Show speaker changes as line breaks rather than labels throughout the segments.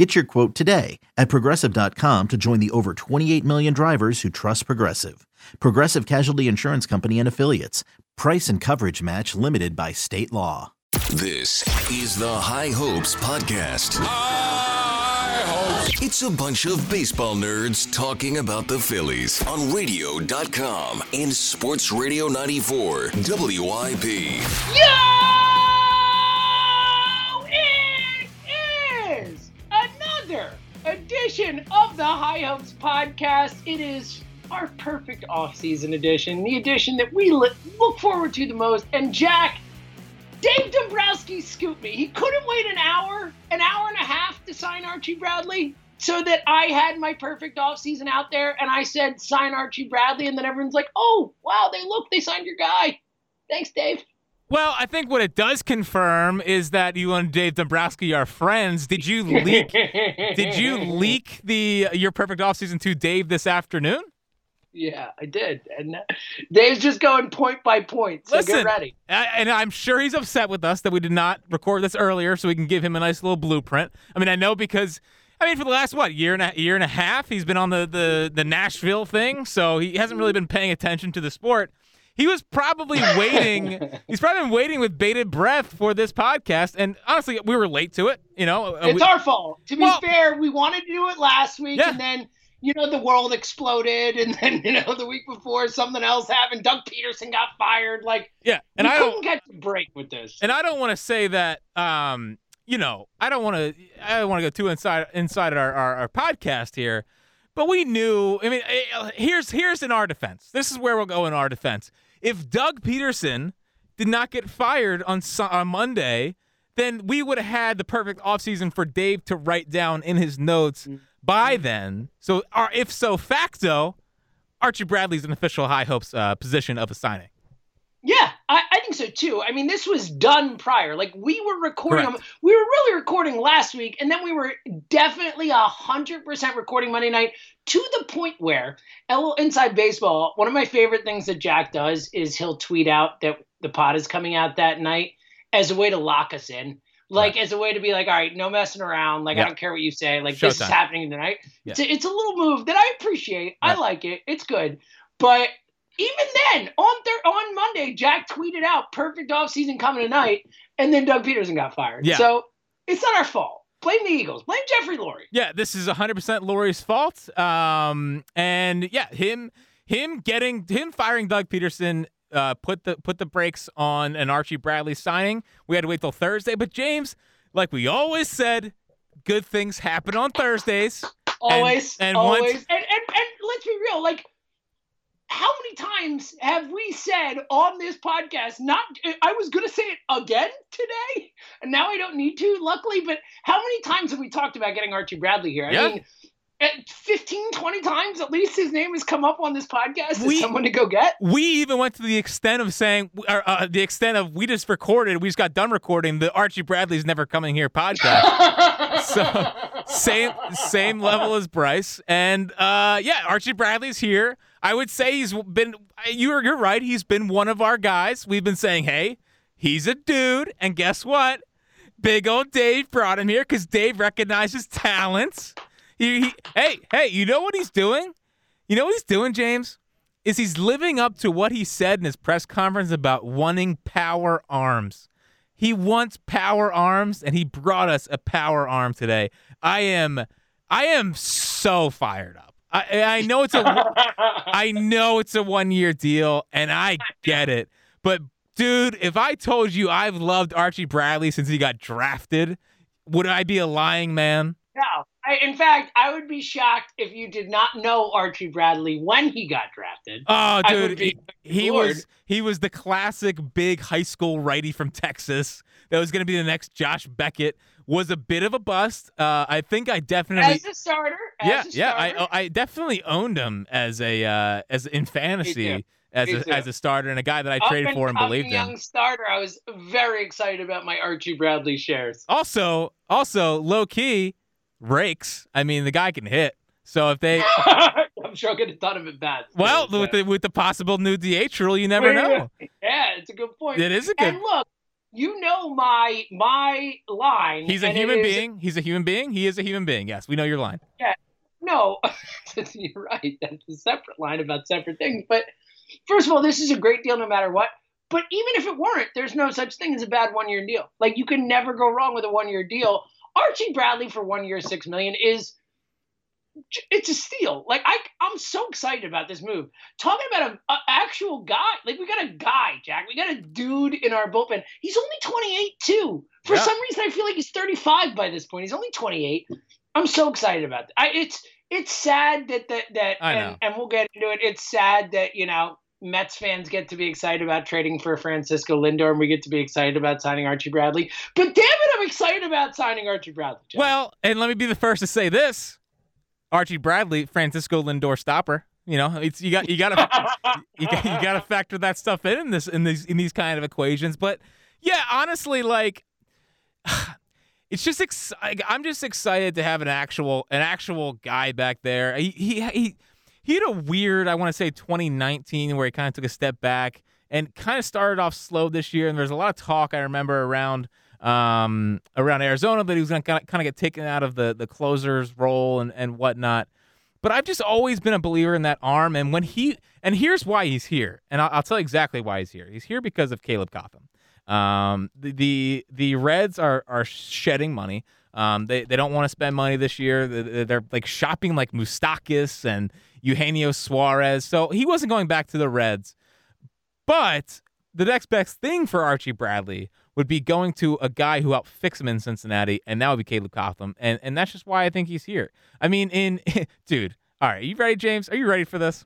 Get your quote today at progressive.com to join the over 28 million drivers who trust Progressive. Progressive Casualty Insurance Company and Affiliates. Price and coverage match limited by state law.
This is the High Hopes Podcast.
High hopes.
It's a bunch of baseball nerds talking about the Phillies on radio.com and Sports Radio 94 WIP.
Yo! Another edition of the High Hopes podcast. It is our perfect off-season edition, the edition that we look forward to the most. And Jack, Dave Dombrowski scooped me. He couldn't wait an hour, an hour and a half to sign Archie Bradley so that I had my perfect offseason out there and I said sign Archie Bradley and then everyone's like, "Oh, wow, they look, they signed your guy." Thanks, Dave.
Well, I think what it does confirm is that you and Dave Dombrowski are friends. Did you leak? did you leak the your perfect offseason to Dave this afternoon?
Yeah, I did. And uh, Dave's just going point by point. So
Listen,
get ready.
I, and I'm sure he's upset with us that we did not record this earlier, so we can give him a nice little blueprint. I mean, I know because. I mean, for the last what year and a year and a half, he's been on the, the, the Nashville thing, so he hasn't really been paying attention to the sport. He was probably waiting. he's probably been waiting with bated breath for this podcast, and honestly, we were late to it. You know, Uh,
It's
we-
our fault. To be
Well-
fair, we wanted to do it last week,
Yeah.
and then you know the world exploded, and then you know the week before something else happened. Doug Pederson got fired. Like
yeah, and
we
I don't.
couldn't get the break with this.
and I don't want to say that um, you know, I don't want to I don't want to go too inside inside our, our, our podcast here, but we knew. I mean, eh, here's here's in our defense. This is where we'll go in our defense. If Doug Pederson did not get fired on on Monday, then we would have had the perfect offseason for Dave to write down in his notes by then. So, uh, if so facto, Archie Bradley's an official high hopes uh, position of a signing.
Yeah, I, I think so too. I mean, this was done prior. Like we were recording,
Correct.
we were really recording last week, and then we were definitely a hundred percent recording Monday night to the point where L Inside Baseball. One of my favorite things that Jack does is he'll tweet out that the pod is coming out that night as a way to lock us in. Like as a way to be like, all right, no messing around. Like
Yeah.
I don't care what you say. Like this is happening tonight.
Yeah.
It's a little move that I appreciate. I like it. It's good. But even then, on thir- on Monday, Jack tweeted out perfect offseason coming tonight, and then Doug Pederson got fired.
Yeah.
So it's not our fault. Blame the Eagles. Blame Jeffrey Lurie.
Yeah, this is 100% Lurie's fault. Um, and yeah, him him getting him firing Doug Pederson uh, put the put the brakes on an Archie Bradley signing. We had to wait till Thursday, but James, like we always said, good things happen on Thursdays.
Always,
and
always.
once-
and, and and let's be real. Like, how many times have we said on this podcast? Not, I was gonna say it again today, and now I don't need to. Luckily, but how many times have we talked about getting Archie Bradley here? I mean. At 15, 20 times at least his name has come up on this podcast as someone to go get.
We even went to the extent of saying, or, uh, the extent of we just recorded, we just got done recording the Archie Bradley's never coming here podcast. so same same level as Bryce. And uh, yeah, Archie Bradley's here. I would say he's been. You're you're right. He's been one of our guys. We've been saying, hey, he's a dude. And guess what? Big old Dave brought him here because Dave recognizes talents. He, he, hey, hey, you know what he's doing? You know what he's doing, James? Is he's living up to what he said in his press conference about wanting power arms. He wants power arms, and he brought us a power arm today. I am, I am so fired up. I, I know it's a, I know it's a one year deal, and I get it. But dude, if I told you I've loved Archie Bradley since he got drafted, would I be a lying man?
No. I, in fact, I would be shocked if you did not know Archie Bradley when he got drafted.
Oh, dude, he, he was he was the classic big high school righty from Texas that was going to be the next Josh Beckett. Was a bit of a bust. Uh, I think I definitely.
As a starter. As
yeah,
a
yeah. I I definitely owned him as a uh, as in fantasy as
Me
a,
too.
as a starter and a guy that I
Up
traded
and
for and believed in.
young starter. I was very excited about my Archie Bradley shares.
Also, also low key rakes. I mean, the guy can hit. So if they
I'm sure I could have done him at bats.
well with the with the possible new DH rule, you never know.
Yeah, it's a good point.
It is a good.
And look, you know my my line.
He's a human
is-
being. He's a human being. He is a human being. Yes, we know your line. Yeah.
No, you're right. That's a separate line about separate things. But first of all, this is a great deal no matter what. But even if it weren't, there's no such thing as a bad one year deal. Like you can never go wrong with a one year deal. Archie Bradley for one year, six million is it's a steal. Like I, I'm so excited about this move. Talking about an actual guy, like we got a guy, Jack. We got a dude in our bullpen. He's only 28 too. For
Yeah.
some reason, I feel like he's 35 by this point. He's only 28. I'm so excited about that. I, it's it's sad that that that and, and we'll get into it. It's sad that you know Mets fans get to be excited about trading for Francisco Lindor, and we get to be excited about signing Archie Bradley. But damn it, I'm excited about signing Archie Bradley. Jack.
Well, and let me be the first to say this: Archie Bradley, Francisco Lindor stopper. You know, it's you got you got to you you got to factor that stuff in in this in these in these kind of equations. But yeah, honestly, like it's just ex- I'm just excited to have an actual an actual guy back there. He he he, he had a weird, I want to say 2019 where he kind of took a step back and kind of started off slow this year. And there's a lot of talk I remember around um around Arizona that he was going to kind of get taken out of the the closer's role and and whatnot. But I've just always been a believer in that arm. And when he, and here's why he's here. And I'll, I'll tell you exactly why he's here. He's here because of Caleb Cotham. Um, the, the, the Reds are, are shedding money. Um, they, they don't want to spend money this year. They're, they're like shopping like Moustakas and Eugenio Suarez. So he wasn't going back to the Reds. But the next best thing for Archie Bradley would be going to a guy who outfix him in Cincinnati, and that would be Caleb Cotham. And and that's just why I think he's here. I mean, in dude, all right, you ready, James? Are you ready for this?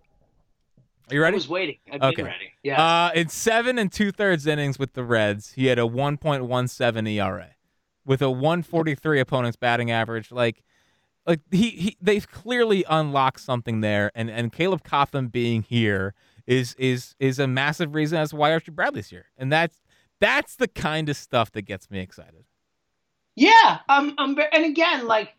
Are you ready?
I was waiting. I've
Okay.
been ready. Yeah.
Uh, in seven and two thirds innings with the Reds, he had a 1.17 ERA with a 143 opponent's batting average. Like, like he, he they've clearly unlocked something there, and and Caleb Cotham being here is is is a massive reason as to why Archie Bradley's here, and that's that's the kind of stuff that gets me excited.
Yeah, um, um, and again, like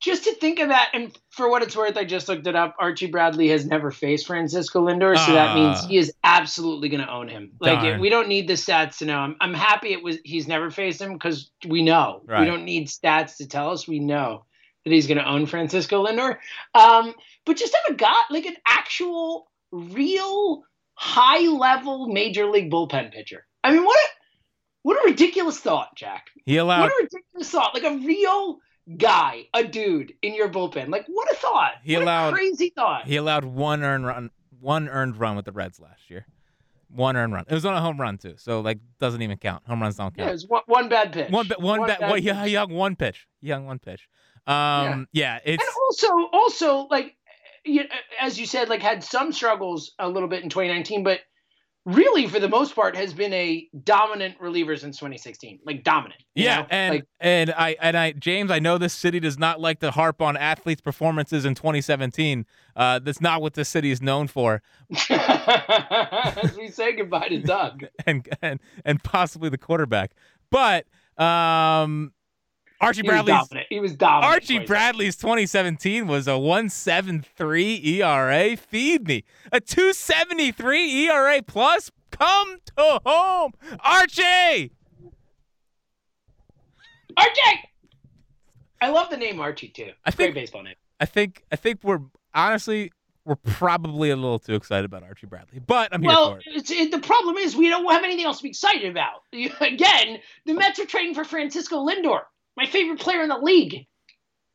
just to think of that, and for what it's worth, I just looked it up. Archie Bradley has never faced Francisco Lindor, so that means
Ah.
he is absolutely going to own him. Like
Darn.
we don't need the stats to know. I'm, I'm happy it was he's never faced him because we know.
Right.
We don't need stats to tell us. We know that he's going to own Francisco Lindor. Um, but just have a guy like an actual, real, high level major league bullpen pitcher. I mean, what a what a ridiculous thought, Jack.
He allowed
What a ridiculous thought! Like a real guy, a dude in your bullpen. Like what a thought!
He
what
allowed-
a crazy thought.
he allowed one earned run, one earned run with the Reds last year. One earned run. It was on a home run too, so like doesn't even count. Home runs don't
yeah,
count.
it was one, one bad pitch.
One, one, ba-
bad
he,
pitch.
he one pitch. Young one pitch. Um, yeah, it's
and also, also like you, as you said, like had some struggles a little bit in 2019, but really for the most part has been a dominant reliever since 2016. Like dominant.
yeah,
know?
and
like
and I and I James, I know this city does not like to harp on athletes' performances in 2017. Uh, that's not what this city is known for,
as we say goodbye to Doug.
and and and possibly the quarterback. But um, Archie
He was
Bradley's
dominant. He was dominant.
Archie
2017.
Bradley's 2017 was a 173 ERA. Feed me. A 273 ERA plus. Come to home. Archie!
Archie. I love the name Archie too.
I
Great
think-
baseball name.
I think I think we're honestly we're probably a little too excited about Archie Bradley, but I'm here
Well,
for it.
it's, it, the problem is we don't have anything else to be excited about. Again, the Mets are trading for Francisco Lindor, my favorite player in the league.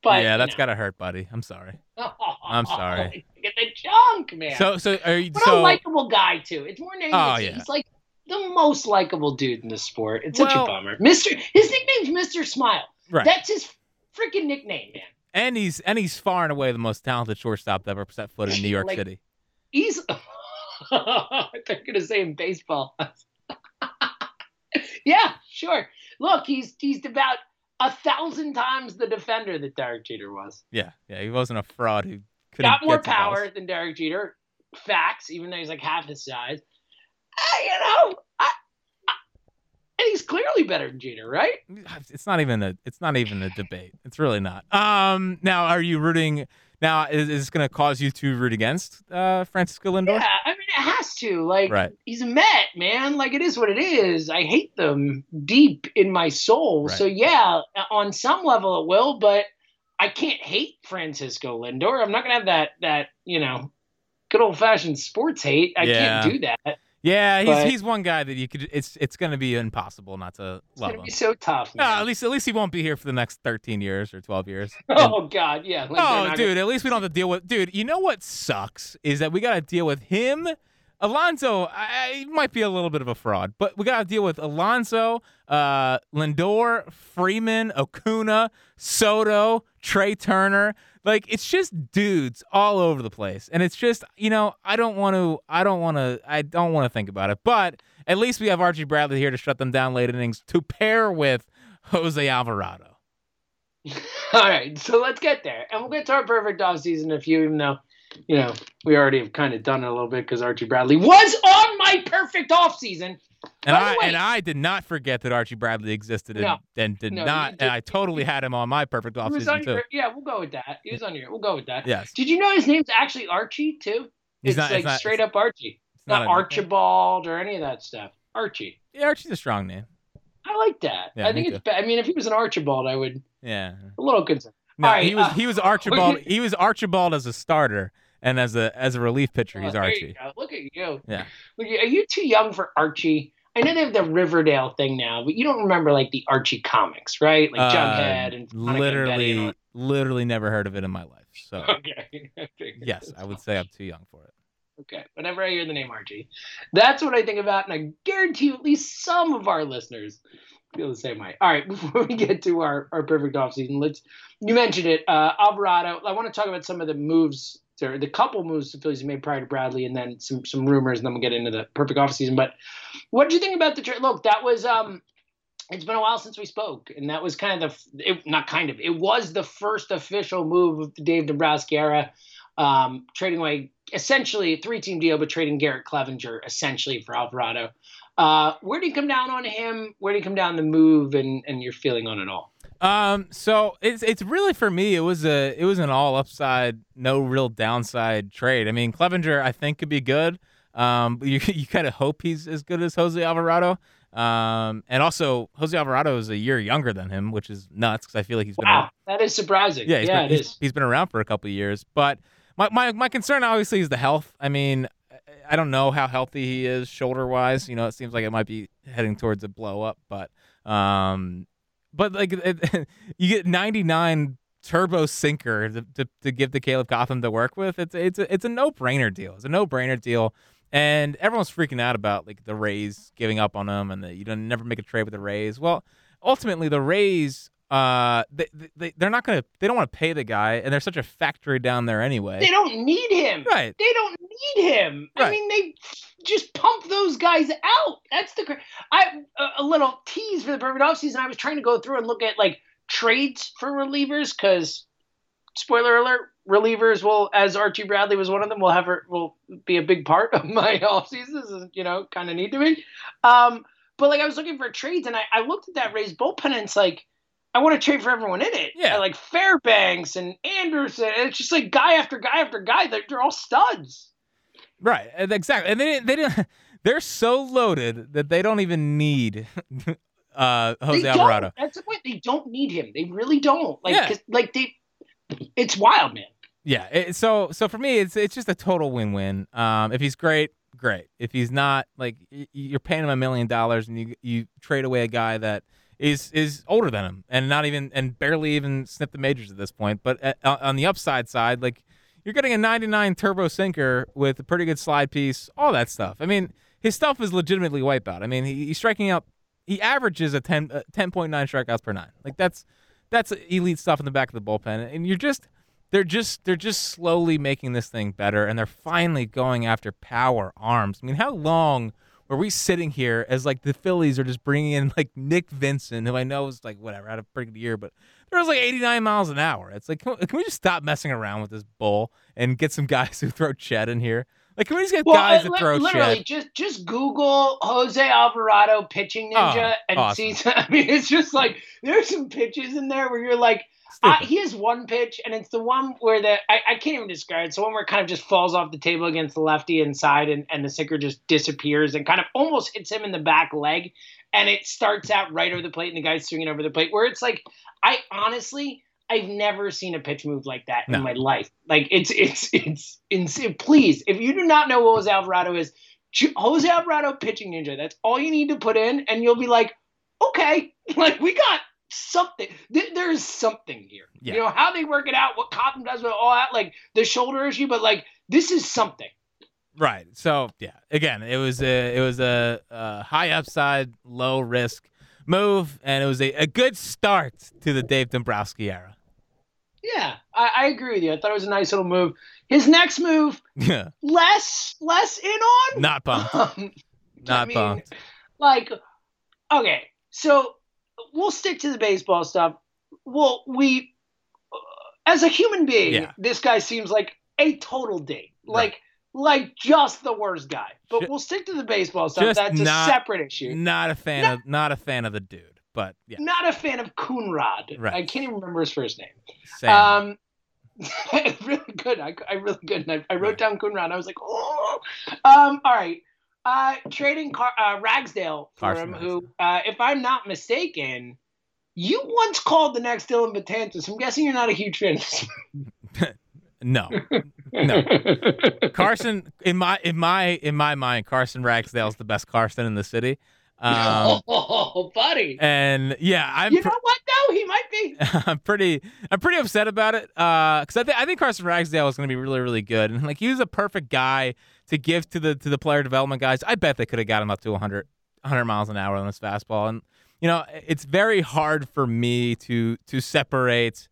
But
yeah, that's gotta hurt, buddy. I'm sorry.
know.
I'm sorry.
Get the junk, man.
So so are you
what a likable guy too. It's more than
Oh, yeah.
He's like the most likable dude in the sport. It's such
Well-
a bummer. Mister, his nickname's Mister Smile.
right?
That's his freaking nickname, man.
and he's and he's far and away the most talented shortstop that ever set foot in New York
Like-
City.
He's. They're gonna say in baseball. yeah, sure. Look, he's he's about a thousand times the defender that Derek Jeter was.
Yeah, yeah. He wasn't a fraud who
Got more
balls.
power than Derek Jeter. facts, even though he's like half his size. I, you know, I, I, and he's clearly better than Jeter, right?
It's not even a. It's not even a debate. It's really not. Um. Now, are you rooting? Now, is, is this going to cause you to root against uh, Francisco Lindor?
Yeah, I mean, has to. Like,
Right.
he's a Met, man. Like, it is what it is. I hate them deep in my soul.
Right.
So, yeah, on some level it will, but I can't hate Francisco Lindor. I'm not to have that, that, you know, good old fashioned sports hate. I
Yeah.
can't do that.
Yeah, he's
But-
he's one guy that you could. It's it's going to be impossible not to
It's
love
going to
him.
be so tough.
No,
man.
at least at least he won't be here for the next 13 years or 12 years.
oh, God. Yeah. Like,
Oh, dude, at least we don't have to deal with. Dude, you know what sucks is that we got to deal with him. Alonso, I, might be a little bit of a fraud, but we got to deal with Alonso, uh, Lindor, Freeman, Acuna, Soto, Trea Turner. Like it's just dudes all over the place, and it's just you know I don't want to, I don't want to, I don't want to think about it. But at least we have Archie Bradley here to shut them down late innings to pair with Jose Alvarado.
All right, so let's get there, and we'll get to our perfect off season if you. Even though, you know, we already have kind of done it a little bit because Archie Bradley was on my perfect off season.
And I
way-
and I did not forget that Archie Bradley existed and,
No.
and did
No,
not
did-
and I totally had him on my perfect offseason too.
your, yeah, we'll go with that. He was on your, we'll go with that.
Yes.
Did you know his name's actually Archie too?
He's
it's
not-
like
it's not-
straight up Archie,
It's
not,
nickname.
Archibald or any of that stuff. Archie.
Yeah, Archie's a strong name.
I like that.
Yeah,
I think it's. I mean, if he was an Archibald, I would
Yeah.
a little concerned.
No,
right,
he was
uh,
he was Archibald he was Archibald as a starter and as a as a relief pitcher he's
Oh, there
Archie.
Look at you.
Yeah.
Look, are you too young for Archie? I know they have the Riverdale thing now, but you don't remember like the Archie comics, right? Like Jughead
Uh,
and Sonic and and
literally
all-
literally never heard of it in my life. So
Okay. Okay.
yes, I would say I'm too young for it.
Okay. Whenever I hear the name Archie, that's what I think about, and I guarantee you at least some of our listeners feel the same way. All right, before we get to our, our perfect offseason, let's you mentioned it, uh, Alvarado. I want to talk about some of the moves or the couple moves the Phillies made prior to Bradley, and then some some rumors, and then we'll get into the perfect offseason. But what did you think about the trade? Look, that was um. It's been a while since we spoke, and that was kind of the it, not kind of it was the first official move of the Dave Dombrowski era, um, trading away essentially a three-team deal, but trading Garrett Cleavinger essentially for Alvarado. Uh, where do you come down on him? Where do you come down the move, and and your feeling on it all?
Um, so it's it's really for me. It was a it was an all upside, no real downside trade. I mean, Cleavinger I think could be good. Um, but you you kind of hope he's as good as Jose Alvarado. Um, and also Jose Alvarado is a year younger than him, which is nuts because I feel like he's been
Wow, that is surprising.
yeah,
yeah,
been,
it
he's-
is.
he's been around for a couple of years. But my, my my concern obviously is the health. I mean, I- don't know how healthy he is shoulder wise. You know, it seems like it might be heading towards a blow up. But um, but like it, you get 99 turbo sinker to, to, to give the Caleb Cotham to work with. It's it's a, it's a no brainer deal. It's a no brainer deal. And everyone's freaking out about like the Rays giving up on him and that you don't never make a trade with the Rays. Well, ultimately the Rays uh they, they they're not gonna they don't want to pay the guy and they're such a factory down there anyway.
They don't need him.
Right.
They don't need him.
Right.
I mean, they just pump those guys out. That's the. I a, little tease for the perfect offseason. I was trying to go through and look at like trades for relievers because, spoiler alert, relievers will, as Archie Bradley was one of them, will have will be a big part of my offseason. This is, you know, kind of need to be. Um, but like I was looking for trades and I, I looked at that raised bullpen and it's like. I want to trade for everyone in it.
Yeah.
Like Fairbanks and Anderson. And it's just like guy after guy after guy. They're, they're all studs.
Right. Exactly. And they they didn't they're so loaded that they don't even need uh Jose Alvarado.
That's the point. They don't need him. They really don't. Like,
Yeah.
'cause- like they. It's wild, man.
Yeah. It, so so for me, it's it's just a total win win. Um, if he's great, great. If he's not, like you're paying him a million dollars and you you trade away a guy that is is older than him and not even and barely even sniffed the majors at this point. But uh, on the upside side, like you're getting a 99 turbo sinker with a pretty good slide piece, all that stuff. I mean, his stuff is legitimately wipeout. I mean, he, he's striking out. He averages a 10 uh, 10.9 strikeouts per nine. Like that's that's elite stuff in the back of the bullpen, and you're just they're just they're just slowly making this thing better, and they're finally going after power arms. I mean, how long were we sitting here as like the Phillies are just bringing in like Nick Vincent, who I know is like whatever had a pretty good year, but there was like 89 miles an hour. It's like can, can we just stop messing around with this bull and get some guys who throw Chet in here? Like, can we just get
Well,
guys
uh,
that throw
literally,
shit?
just just Google Jose Alvarado pitching ninja
Oh,
and
awesome.
see. I mean, it's just like there's some pitches in there where you're like, uh, he has one pitch, and it's the one where the I, I can't even describe it. It's the one where it kind of just falls off the table against the lefty inside, and, and the sinker just disappears and kind of almost hits him in the back leg, and it starts out right over the plate, and the guy's swinging over the plate. Where it's like, I honestly. I've never seen a pitch move like that
No.
in my life. Like it's it's it's insane. Please, if you do not know what Jose Alvarado is, Jose Alvarado pitching ninja. That's all you need to put in, and you'll be like, okay, like we got something. Th- There's something here.
Yeah.
You know how they work it out, what Cotham does with all that, like the shoulder issue, but like this is something.
Right. So yeah, again, it was a it was a, a high upside, low risk move, and it was a, a good start to the Dave Dombrowski era.
Yeah, I, I agree with you. I thought it was a nice little move. His next move,
Yeah.
less less in on.
Not pumped.
Um,
Not
mean,
pumped.
like okay so we'll stick to the baseball stuff well we uh, as a human being
Yeah.
this guy seems like a total date
Right.
like like just the worst guy but we'll stick to the baseball stuff
just
that's a
not-
separate issue
Not a fan
No.
of not a fan of the dude, but yeah.
not a fan of Coonrod.
Right.
I can't even remember his first name.
Sam.
Um, really good. I, I really good. And I, I wrote
Right.
down Coonrod. I was like, oh. Um, all right. Uh, trading Car- uh, Ragsdale for
Carson
him, who, uh, if I'm not mistaken, you once called the next Dylan Batanzas. I'm guessing you're not a huge fan
no. No. Carson in my in my in my mind, Carson Ragsdale's the best Carson in the city. Um,
oh, buddy.
and yeah, I'm
You
pr-
know what, though? He might be.
I'm pretty I'm pretty upset about it Uh, because I think I think Carson Ragsdale is going to be really really good and like he was a perfect guy to give to the to the player development guys. I bet they could have got him up to 100 100 miles an hour on his fastball and you know it's very hard for me to to separate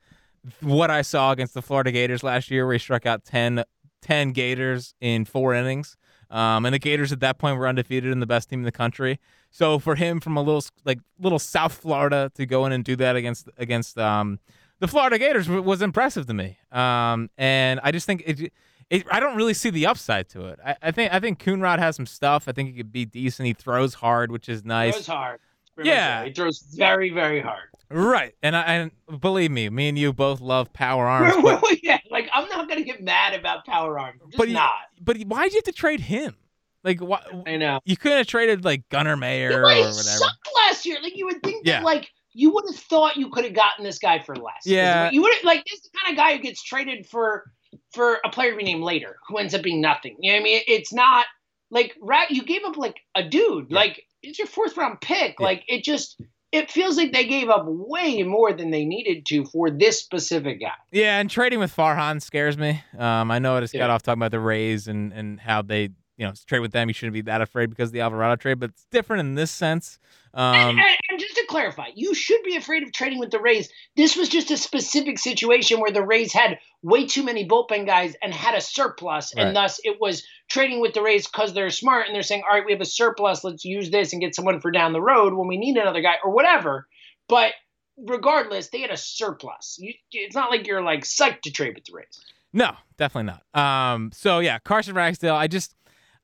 what I saw against the Florida Gators last year where he struck out 10 10 Gators in four innings. Um, and the Gators at that point were undefeated and the best team in the country. So for him from a little like little South Florida to go in and do that against against um, the Florida Gators was impressive to me. Um, and I just think it, it I don't really see the upside to it. I, I think I think Coonrod has some stuff. I think he could be decent. He throws hard, which is nice.
Throws hard.
Yeah.
He throws very, very hard.
Right. And I and believe me, me and you both love power arms, but
yeah, like I'm not gonna get mad about power arms. I'm just
But he-
not.
but why'd you have to trade him? Like why
I know.
you couldn't have traded like Gunner Mayer or whatever.
sucked last year. Like you would think
Yeah.
that like you would have thought you could have gotten this guy for less.
Yeah.
You would have like this is the kind of guy who gets traded for for a player we name later who ends up being nothing. You know what I mean? It's not like rat you gave up like a dude.
Yeah.
Like it's your fourth round pick.
Yeah.
Like it just it feels like they gave up way more than they needed to for this specific guy.
Yeah, and trading with Farhan scares me. Um, I know I just got off talking about the Rays and, and how they, you know, trade with them. You shouldn't be that afraid because of the Alvarado trade, but it's different in this sense. Um,
and, and, and just to clarify, you should be afraid of trading with the Rays. This was just a specific situation where the Rays had way too many bullpen guys and had a surplus,
Right.
and thus it was trading with the Rays because they're smart and they're saying, "All right, we have a surplus. Let's use this and get someone for down the road when we need another guy or whatever." But regardless, they had a surplus. You, it's not like you're like psyched to trade with the Rays.
No, definitely not. Um, so yeah, Carson Ragsdale. I just,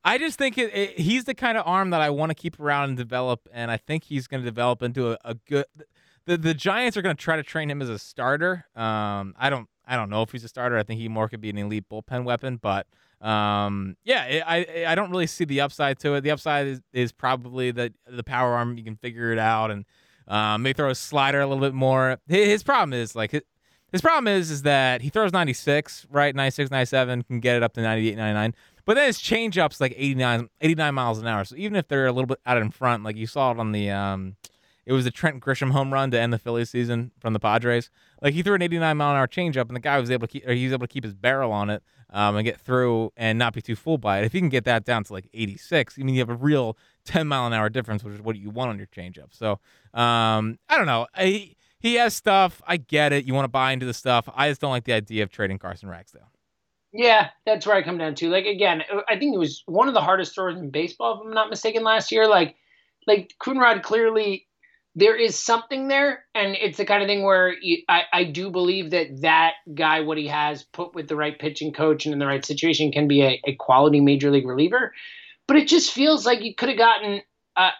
I just think it, it, he's the kind of arm that I want to keep around and develop, and I think he's going to develop into a, a good. The the Giants are going to try to train him as a starter. Um, I don't, I don't know if he's a starter. I think he more could be an elite bullpen weapon, but um, yeah, it, I I don't really see the upside to it. The upside is, is probably the the power arm. You can figure it out and. Um, may throw a slider a little bit more. His, his problem is like his, his problem is is that he throws 96, right? 96, 97, can get it up to 98, 99. But then his changeup's like 89, 89 miles an hour. So even if they're a little bit out in front, like you saw it on the um it was the Trent Grisham home run to end the Phillies season from the Padres. Like he threw an 89 mile an hour changeup, and the guy was able to keep, he was able to keep his barrel on it um, and get through and not be too fooled by it. If you can get that down to like 86, I mean, you have a real 10 mile an hour difference, which is what you want on your changeup. So um, I don't know. I, he has stuff. I get it. You want to buy into the stuff. I just don't like the idea of trading Carson Ragsdale.
Yeah, that's where I come down to. Like again, uh, I think it was one of the hardest throwers in baseball, if I'm not mistaken, last year. Like, like Coonrod clearly, there is something there, and it's the kind of thing where you, I, I do believe that that guy, what he has put with the right pitching coach and in the right situation, can be a, a quality major league reliever. But it just feels like you could have gotten a,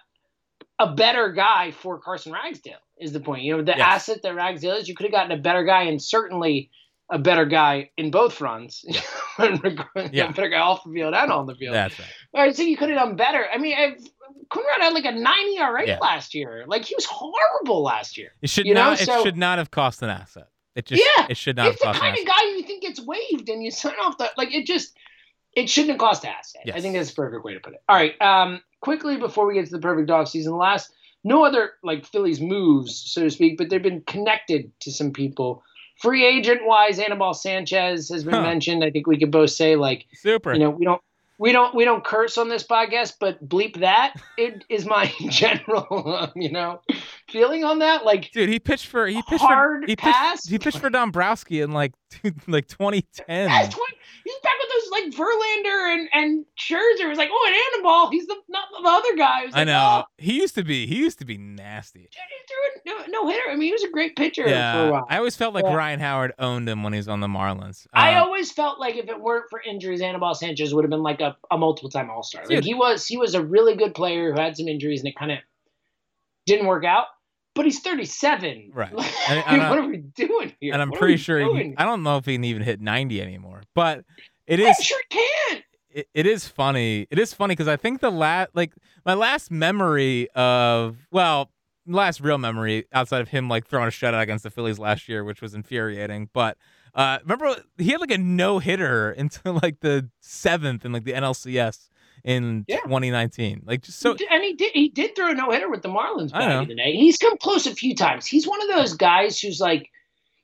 a better guy for Carson Ragsdale. Is the point? You know, the
Yes.
asset that Ragsdale is, you could have gotten a better guy, and certainly a better guy in both fronts.
Yeah.
a better guy off the field and on the field.
That's right.
All right, so you could have done better. I mean, I've, Coonrod had like a 90 ERA
Yeah.
last year. Like he was horrible last year.
It should
You know,
not.
so-
it should not have cost an asset. It just.
Yeah,
It should not have
It's the kind of guy you think gets waived and you sign off the like it just it shouldn't have cost an asset. I think that's the perfect way to put it. All right. Um quickly before we get to the perfect off season last, no other like Phillies moves, so to speak, but they've been connected to some people. Free agent wise, Anibal Sanchez has been
Huh.
mentioned. I think we could both say like
Super.
you know we don't we don't we don't curse on this podcast but bleep that it is my general um, you know feeling on that like
Dude, he pitched for he pitched
Hard
for he
pass?
pitched he pitched for Dombrowski in like like 2010.
that's what he's back with those like Verlander and and Scherzer was like oh an Anibal he's the not the other guy
I
like,
know.
oh,
He used to be he used to be nasty.
dude, he threw a no, no hitter I mean he was a great pitcher for a
Yeah.
while
I always felt like
Yeah.
Ryan Howard owned him when he was on the Marlins.
I
Uh,
always felt like if it weren't for injuries, Anibal Sanchez would have been like a, a multiple time All Star. Like he was he was a really good player who had some injuries and it kind of didn't work out. But he's 37.
Right.
Like,
And- and I-
what are we doing here?
and I'm
What
pretty sure he. I don't know if he can even hit 90 anymore. But it is.
I'm sure can.
It, it is funny. It is funny because I think the last, like my last memory of, well, last real memory outside of him like throwing a shutout against the Phillies last year, which was infuriating. But uh, remember he had like a no hitter until like the seventh in like the NLCS in
Yeah.
2019. Like just so.
and he did he did throw a no hitter with the Marlins back in the day. He's come close a few times. He's one of those guys who's like,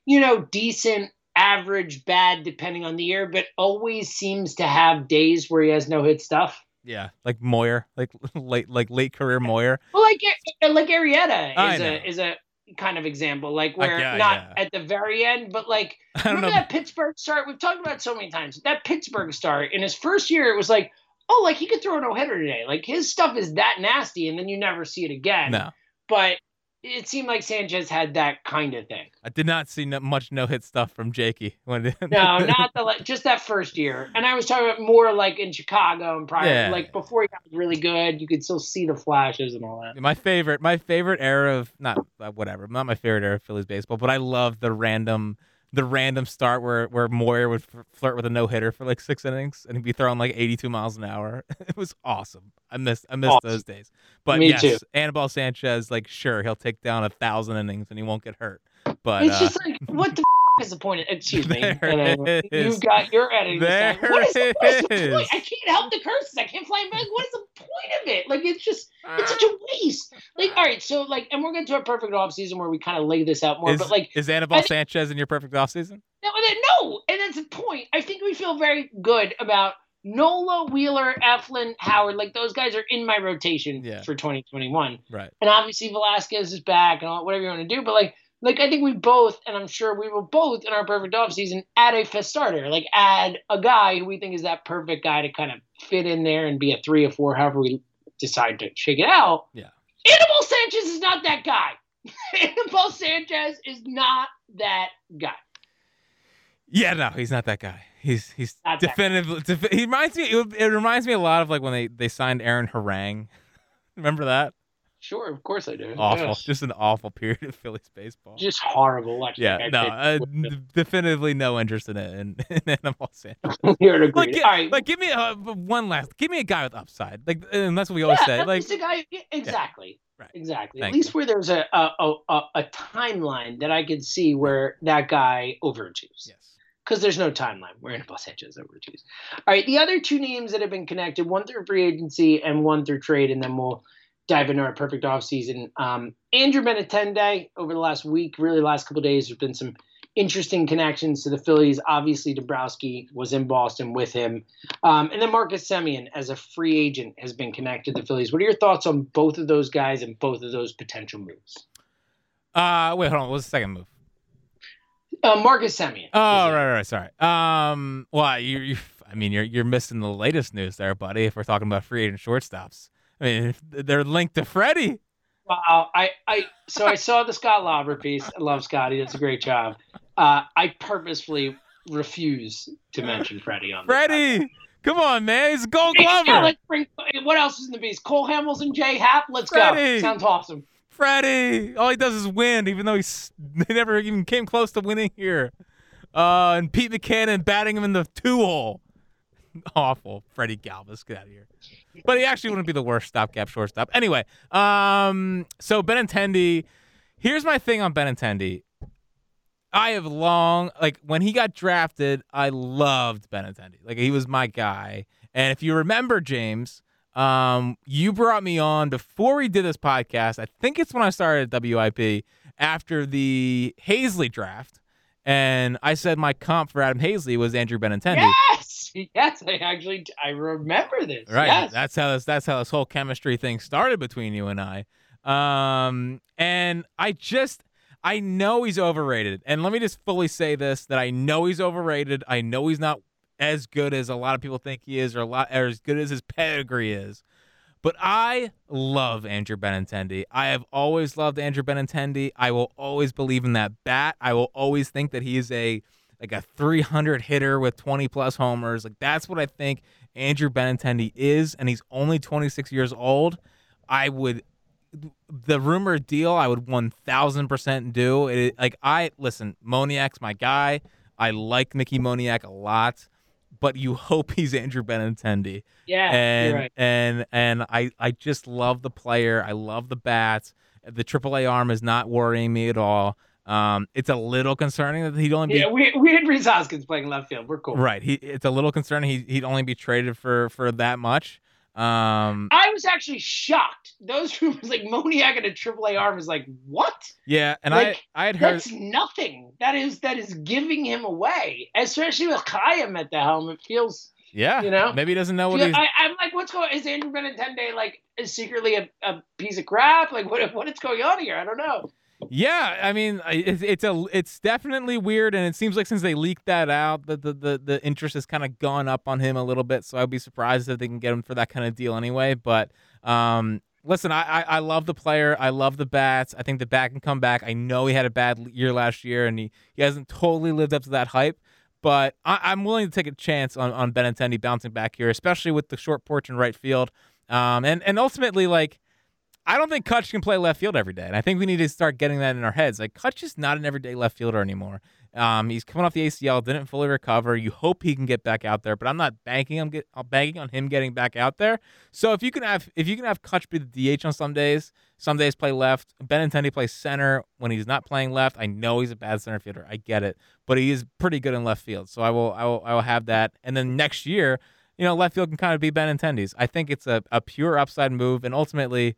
you know, decent, average, bad, depending on the year, but always seems to have days where he has no hit stuff.
Yeah, like Moyer, like late, like late career Moyer.
Well, like like
Arrieta
is a is a kind of example, like where
yeah,
not
yeah.
at the very end, but like remember that Pittsburgh start? We've talked about it so many times. That Pittsburgh start in his first year, it was like, oh, like he could throw a no hitter today. Like his stuff is that nasty, and then you never see it again.
No,
But it seemed like Sanchez had that kind of thing.
I did not see much no hit stuff from Jakey. When
No, not the like, just that first year. And I was talking about more like in Chicago and prior,
Yeah.
like before he got really good, you could still see the flashes and all that.
My favorite, my favorite era of not uh, whatever, not my favorite era of Phillies baseball, but I love the random, the random start where where Moyer would f- flirt with a no hitter for like six innings and he'd be throwing like 82 miles an hour. It was awesome. I missed, I missed
Awesome.
those days. But
Me
yes,
too.
Anibal Sanchez, like sure he'll take down a thousand innings and he won't get hurt. But
it's
uh,
just like what the f- is the point? Of, excuse me. Uh. You've got your editing.
There
what is, the, what is the point? I can't help the curses. I can't fly back. What is the point of it? Like it's just it's such a waste. Like all right, so like, and we're going to a perfect off season where we kind of lay this out more.
is,
but like,
is
I think-
Sanchez in your perfect offseason?
no, no, and that's the point. I think we feel very good about Nola, Wheeler, Eflin, Howard. Like those guys are in my rotation
Yeah.
for 2021.
Right.
and obviously Velasquez is back and all, whatever you want to do. But like, like I think we both, and I'm sure we will both in our perfect off season add a fifth starter, like add a guy who we think is that perfect guy to kind of fit in there and be a three or four, however we decide to shake it out.
Yeah.
Anibal Sanchez is not that guy. Anibal Sanchez is not that guy.
Yeah, no, he's not that guy. He's he's
Not
definitively. Defi- he reminds me. It, it reminds me a lot of like when they they signed Aaron Harang. Remember that?
Sure, of course I do.
Awful.
Yes.
Just an awful period of Phillies baseball.
Just horrible. Watch
yeah,
that
no, uh, d- definitively no interest in it. In, in Anibal Sanchez.
You're agreed.
Like,
right.
like, give me a, one last. Give me a guy with upside. Like, and that's what we always
yeah,
say. Like,
guy, yeah, exactly,
Right.
exactly.
Thank
at least where there's a a, a a timeline that I can see where that guy overachieves.
yes.
Because there's no timeline where Anibal Sanchez overachieves. All right, the other two names that have been connected, one through free agency and one through trade, and then we'll dive into our perfect offseason. Um, Andrew Benintendi, over the last week, really the last couple of days, there's been some interesting connections to the Phillies. Obviously, Dombrowski was in Boston with him. Um, and then Marcus Semien, as a free agent, has been connected to the Phillies. What are your thoughts on both of those guys and both of those potential moves?
Uh, wait, hold on. What's the second move?
Uh, Marcus Semien.
Oh, right, right, sorry. Um, well, you, you, I mean, you're you're missing the latest news there, buddy. If we're talking about free agent shortstops, I mean, they're linked to Freddie.
Wow, I, I so I saw the Scott Lauber piece. I love Scott. He does a great job. Uh, I purposefully refuse to mention Freddie on
Freddie, come on, man. He's a gold
podcast. Yeah,
glover.
let's bring, what else is in the beast? Cole Hamilton, Jay Happ. Let's
Freddie.
go. Sounds awesome.
Freddie. All he does is win, even though he's they never even came close to winning here. Uh, and Pete Mackanin batting him in the two hole. Awful. Freddie Galvis, get out of here. But he actually wouldn't be the worst stopgap shortstop. Anyway, um, so Benintendi. Here's my thing on Benintendi. I have long like when he got drafted, I loved Benintendi. Like he was my guy. And if you remember, James, um, you brought me on before we did this podcast. I think it's when I started at WIP after the Haseley draft. And I said my comp for Adam Haseley was Andrew Benintendi.
Yes, yes. I actually I remember this.
Right.
Yes.
That's how this that's how this whole chemistry thing started between you and I. Um and I just I know he's overrated. And let me just fully say this that I know he's overrated. I know he's not as good as a lot of people think he is or a lot or as good as his pedigree is. But I love Andrew Benintendi. I have always loved Andrew Benintendi. I will always believe in that bat. I will always think that he is a like a 300 hitter with 20 plus homers. Like that's what I think Andrew Benintendi is, and he's only 26 years old. I would the rumored deal. I would 1,000 percent do it. Like I listen, Moniak's my guy. I like Mickey Moniak a lot, but you hope he's Andrew Benintendi
yeah,
and
right.
and and I I just love the player. I love the bats. The AAA arm is not worrying me at all. Um, it's a little concerning that he'd only be
Yeah, we we had Rhys Hoskins playing left field. We're cool.
right. He it's a little concerning. He he'd only be traded for for that much. Um,
I was actually shocked. Those rumors, like Moniak and a AAA arm, is like what?
yeah, and
Like,
I I had heard
That's nothing. That is that is giving him away, especially with Chaim at the helm. It feels.
yeah,
you know?
maybe he doesn't know what he's
I, I'm like, what's going? Is Andrew Benintendi like secretly a, a piece of crap? Like what what is going on here? I don't know.
Yeah, I mean, it's, it's a it's definitely weird, and it seems like since they leaked that out, that the, the the interest has kind of gone up on him a little bit. So I'd be surprised if they can get him for that kind of deal anyway. But um, listen, I, I I love the player, I love the bats. I think the bat can come back. I know he had a bad year last year, and he he hasn't totally lived up to that hype. But I, I'm willing to take a chance on on Benintendi bouncing back here, especially with the short porch in right field. Um, and and ultimately like. I don't think Cutch can play left field every day, and I think we need to start getting that in our heads. Like Cutch is not an everyday left fielder anymore. Um, he's coming off the ACL, didn't fully recover. You hope he can get back out there, but I'm not banking on get I'm banking on him getting back out there. So if you can have if you can have Cutch be the DH on some days, some days play left. Benintendi plays center when he's not playing left. I know he's a bad center fielder. I get it, but he is pretty good in left field. So I will I will I will have that. And then next year, you know, left field can kind of be Benintendi's. I think it's a, a pure upside move, and ultimately.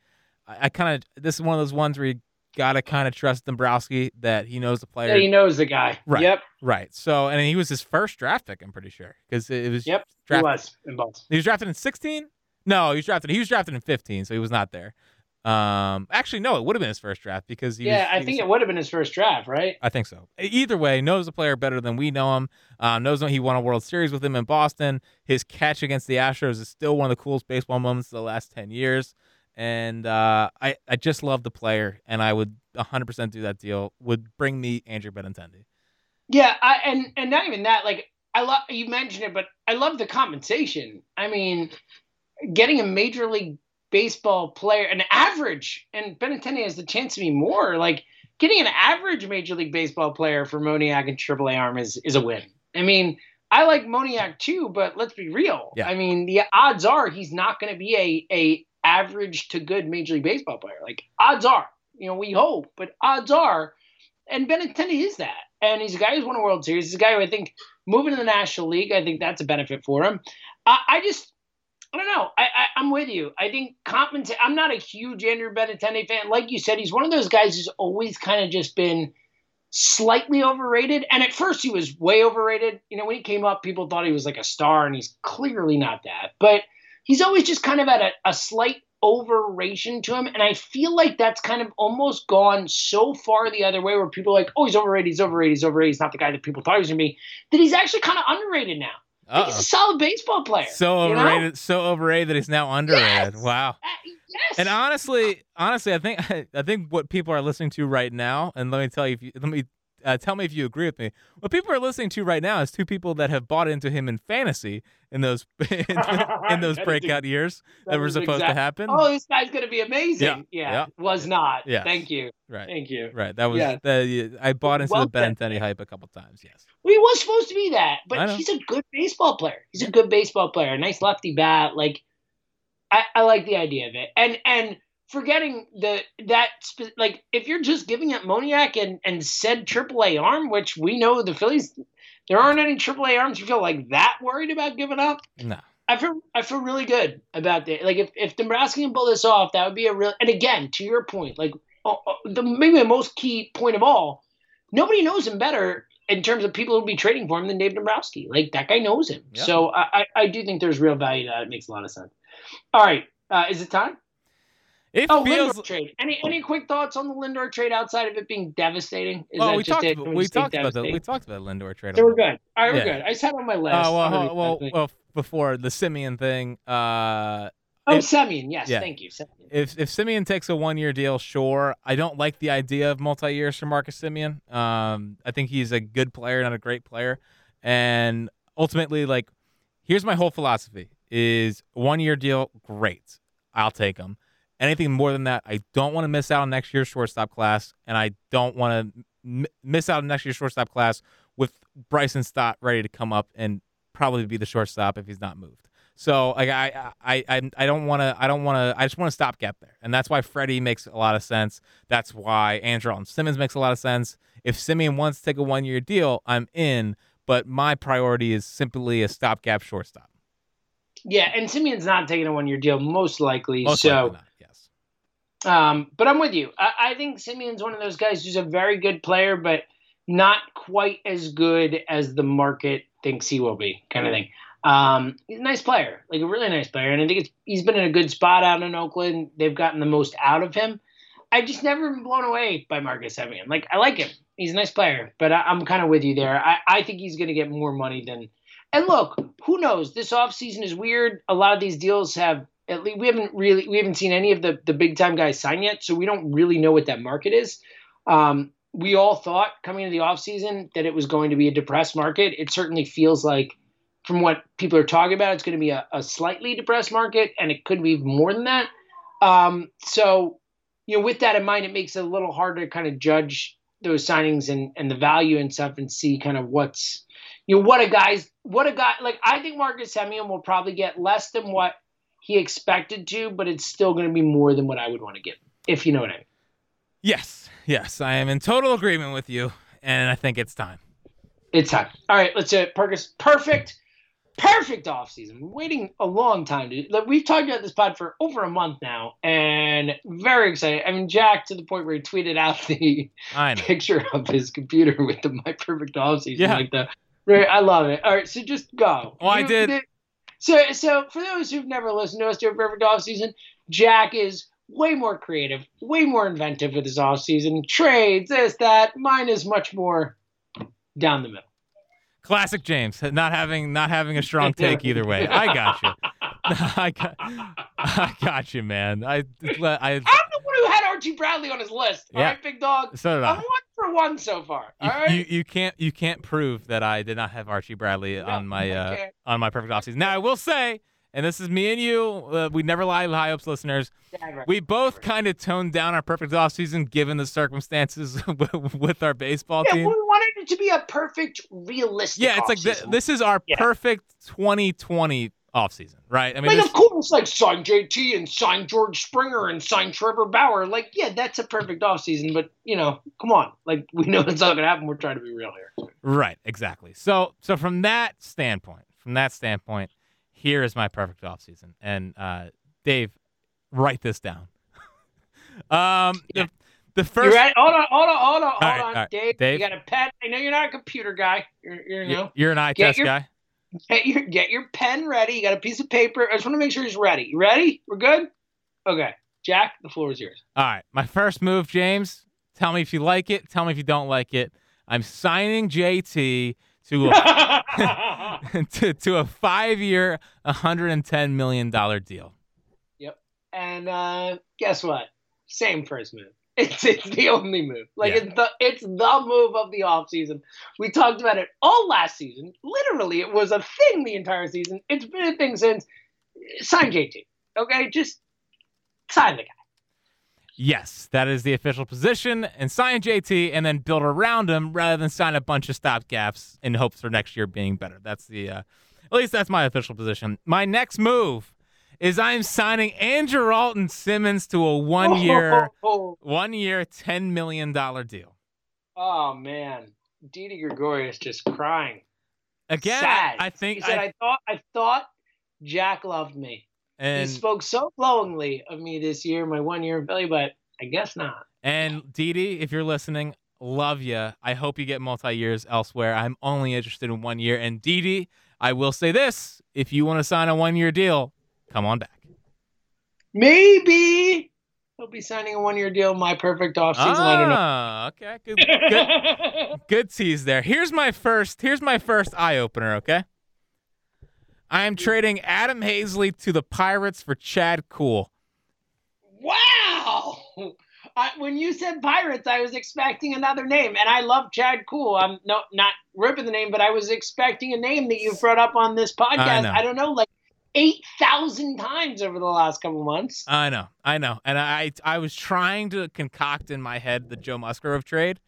I, I kind of this is one of those ones where you gotta kind of trust Dombrowski that he knows the player.
Yeah, he knows the guy.
Right.
Yep.
Right. So and he was his first draft pick. I'm pretty sure because it was
Yep. He was in both.
He was drafted in 16. No, he was drafted. He was drafted in 15, so he was not there. Um, actually, no, it would have been his first draft because he.
Yeah,
was,
I
he
think
was-
it would have been his first draft, right?
I think so. Either way, knows the player better than we know him. Um, knows that he won a World Series with him in Boston. His catch against the Astros is still one of the coolest baseball moments of the last ten years. And uh, I I just love the player, and I would 100% do that deal. Would bring me Andrew Benintendi.
Yeah, I, and and not even that. Like I love you mentioned it, but I love the compensation. I mean, getting a major league baseball player, an average, and Benintendi has the chance to be more. Like getting an average major league baseball player for Moniak and AAA arm is is a win. I mean, I like Moniak too, but let's be real.
Yeah.
I mean, the odds are he's not going to be a a average to good major league baseball player. Like odds are, you know, we hope, but odds are, and Benintendi is that. And he's a guy who's won a World Series. He's a guy who I think moving to the National League, I think that's a benefit for him. I, I just, I don't know. I, I, I'm with you. I think compensa- I'm not a huge Andrew Benintendi fan. Like you said, he's one of those guys who's always kind of just been slightly overrated. And at first, he was way overrated. You know, when he came up, people thought he was like a star, and he's clearly not that. But he's always just kind of at a, a slight overration to him. And I feel like that's kind of almost gone so far the other way where people are like, oh, he's overrated, he's overrated, he's overrated. He's not the guy that people thought he was going to be. That he's actually kind of underrated now. Think He's a solid baseball player.
So
you know?
overrated, so overrated that he's now underrated.
Yes.
Wow.
Uh, Yes.
And honestly, honestly, I think I think what people are listening to right now, and let me tell you, if you, let me uh, tell me if you agree with me. What people are listening to right now is two people that have bought into him in fantasy in those in, those
That is
breakout years that,
that
were supposed to happen.
oh, this guy's gonna be amazing.
Yeah,
Yeah,
yeah.
was not.
Yes.
Thank you.
right,
Thank you.
right. That was
Yeah.
the I bought into
Well
the. Benintendi hype a couple times. Yes.
Well, he was supposed to be that, but he's a good baseball player. He's a good baseball player. Nice lefty bat. Like, I, I like the idea of it. And and forgetting the that like if you're just giving up Moniak and and said AAA arm, which we know the Phillies, there aren't any AAA arms you feel like that worried about giving up.
No.
I feel I feel really good about that. Like if if Nebraska can pull this off, that would be a real. And again, to your point, like oh, oh, the maybe the most key point of all, nobody knows him better in terms of people who'd be trading for him than Dave Dombrowski. Like that guy knows him.
Yeah.
So I, I I do think there's real value to that. It makes a lot of sense. All right, uh, is it time?
It
Oh,
feels.
Lindor trade. Any any quick thoughts on the Lindor trade outside of it being devastating? Is that
we talked.
it? We
we talked about the. We talked about Lindor trade.
So we're good. All right, we're
Yeah.
good. I just had on my list.
Oh well, well, well, well, before the Semien thing. Uh,
oh,
if-
Semien. Yes,
yeah.
thank you. Semien.
if if Semien takes a one year deal, sure. I don't like the idea of multi years for Marcus Semien. Um, I think he's a good player, not a great player. And ultimately, like, here's my whole philosophy: is one year deal, great. I'll take him. Anything more than that, I don't want to miss out on next year's shortstop class, and I don't want to m- miss out on next year's shortstop class with Bryson Stott ready to come up and probably be the shortstop if he's not moved. So like I I I I don't want to I don't want to I just want to stopgap there, and that's why Freddie makes a lot of sense. That's why Andrelton Simmons makes a lot of sense. If Semien wants to take a one year deal, I'm in. But my priority is simply a stopgap shortstop.
Yeah, and Semien's not taking a one year deal, most likely.
Most
so,
likely.
Um, but I'm with you. I, I think Semien's one of those guys who's a very good player, but not quite as good as the market thinks he will be, kind of thing. Um, he's a nice player, like a really nice player, and I think it's, he's been in a good spot out in Oakland. They've gotten the most out of him. I've just never been blown away by Marcus Semien. Like I like him; he's a nice player, but I, I'm kind of with you there. I, I think he's going to get more money than. And look, who knows? This offseason is weird. A lot of these deals have at least we haven't really we haven't seen any of the the big time guys sign yet, so we don't really know what that market is. Um, we all thought coming into the offseason that it was going to be a depressed market. It certainly feels like, from what people are talking about, it's going to be a, a slightly depressed market, and it could be more than that. Um, so, you know, with that in mind, it makes it a little harder to kind of judge those signings and, and the value and stuff and see kind of what's, you know, what a guy's, what a guy, like, I think Marcus Semien will probably get less than what he expected to, but it's still going to be more than what I would want to give, if you know what I mean.
Yes. Yes. I am in total agreement with you, and I think it's time.
It's time. All right, let's do it. Perkins, perfect, perfect offseason. We're waiting a long time. To, like, we've talked about this pod for over a month now, and very excited. I mean, Jack to the point where he tweeted out the picture of his computer with the my perfect offseason.
Yeah.
Like the, right, I love it. All right, so just go.
Oh, I did.
So, so for those who've never listened to us do a perfect off season, Jack is way more creative, way more inventive with his off season Trades, this, that. Mine is much more down the middle.
Classic James, not having not having a strong take either way. I got you. I got, I got you, man. I, I,
I'm the one who had Archie Bradley on his list. All
Yeah.
right, big dog.
so
I'm
I.
one for one so far.
You,
All right.
you, you can't you can't prove that I did not have Archie Bradley
No,
on my uh, on my perfect offseason. Now I will say, and this is me and you. Uh, we never lie, high hopes listeners. We both kind of toned down our perfect offseason given the circumstances with our baseball
yeah,
team.
we wanted it to be a perfect, realistic.
Yeah, it's like th- this is our
Yeah.
perfect 2020 offseason, right? I mean,
like,
this,
of course, like sign JT and sign George Springer and sign Trevor Bauer. Like, yeah, that's a perfect offseason, but you know, come on. Like, we know it's not gonna happen. We're trying to be real here.
right, exactly. So, so from that standpoint, from that standpoint, here is my perfect offseason. And uh, Dave, write this down. um,
Yeah.
the, the
You
first.
ready? Hold on, hold on, hold on, hold
right,
on,
all right.
Dave,
Dave?
You got a pet. I know you're not a computer guy. You're, you're you know.
You're an eye
Get
test
your-
guy.
Get your get your pen ready. You got a piece of paper. I just want to make sure he's ready. You ready? We're good. Okay, Jack, the floor is yours.
All right. My first move, James. Tell me if you like it. Tell me if you don't like it. I'm signing JT to a, to, to a five year, $110 million deal. Yep.
And uh, guess what? Same first move. It's it's the only move. Like
Yeah.
it's the it's the move of the offseason. We talked about it all last season. Literally, it was a thing the entire season. It's been a thing since. Sign JT. Okay, just sign the guy.
Yes, that is the official position, and sign JT, and then build around him rather than sign a bunch of stopgaps in hopes for next year being better. That's the, uh, at least that's my official position. My next move is I'm signing Andrelton Simmons to a one year,
Oh,
one year, ten million dollar deal.
oh, man, Didi Gregorius just crying.
Again,
Sad.
I think,
he said,
I,
I, thought I thought Jack loved me.
and
he spoke so glowingly of me this year, my one year in Philly, but I guess not.
And Didi, if you're listening, love you. I hope you get multi years elsewhere. I'm only interested in one year. And Didi, I will say this: if you want to sign a one year deal, come on back.
Maybe he'll be signing a one year deal. My perfect offseason. I don't know.
Ah, okay, good, good, good tease there. Here's my first. Here's my first eye opener. Okay, I am trading Adam Haseley to the Pirates for Chad Kuhl.
Wow. I, when you said Pirates, I was expecting another name, and I love Chad Kuhl. I'm no not ripping the name, but I was expecting a name that you brought up on this podcast.
know.
I, don't know, like eight thousand times over the last couple months.
I know, I know, and I I was trying to concoct in my head the Joe Musgrove trade.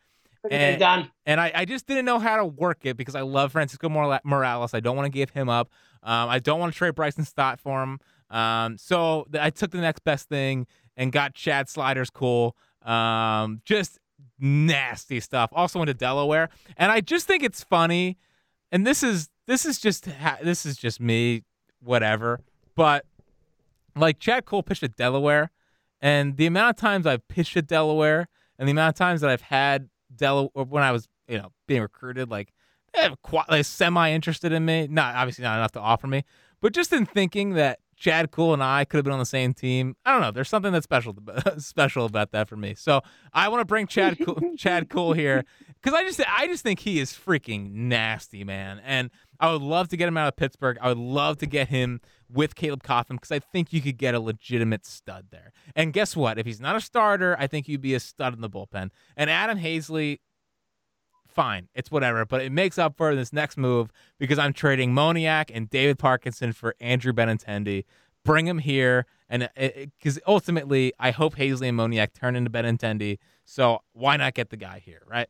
And-
done.
and I, I just didn't know how to work it because I love Francisco Morales. I don't want to give him up. Um, I don't want to trade Bryson Stott for him. Um, so I took the next best thing and got Chad Sliders Kuhl. Um, just nasty stuff. Also went to Delaware, and I just think it's funny. And this is this is just ha- this is just me, whatever. But like Chad Kuhl pitched at Delaware, and the amount of times I've pitched at Delaware, and the amount of times that I've had Delaware when I was you know being recruited, like they have quite, like, semi interested in me. Not obviously not enough to offer me, but just in thinking that Chad Kuhl and I could have been on the same team. I don't know. There's something that's special special about that for me. So I want to bring Chad Kuhl, Chad Kuhl here because I just I just think he is freaking nasty, man. And I would love to get him out of Pittsburgh. I would love to get him with Caleb Cotham because I think you could get a legitimate stud there. And guess what? If he's not a starter, I think you'd be a stud in the bullpen. And Adam Haseley, fine, it's whatever. But it makes up for this next move because I'm trading Moniak and David Parkinson for Andrew Benintendi. Bring him here, and because ultimately, I hope Haseley and Moniak turn into Benintendi. So why not get the guy here, right?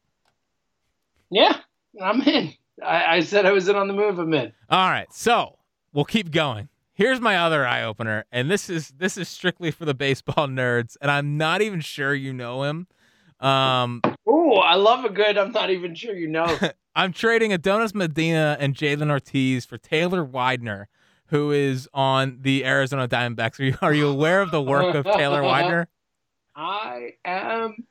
Yeah, I'm in. I, I said I was in on the move. I'm in.
All right, so we'll keep going. Here's my other eye opener, and this is this is strictly for the baseball nerds, and I'm not even sure you know him. Um,
Ooh, I love a good. I'm not even sure you know.
I'm trading Adonis Medina and Jhailyn Ortiz for Taylor Widener, who is on the Arizona Diamondbacks. Are you, are you aware of the work of Taylor Widener?
I am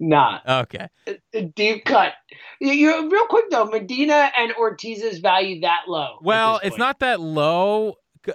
not.
Okay.
A deep cut. You- real quick though. Medina and Ortiz's value that low.
Well, it's not that low.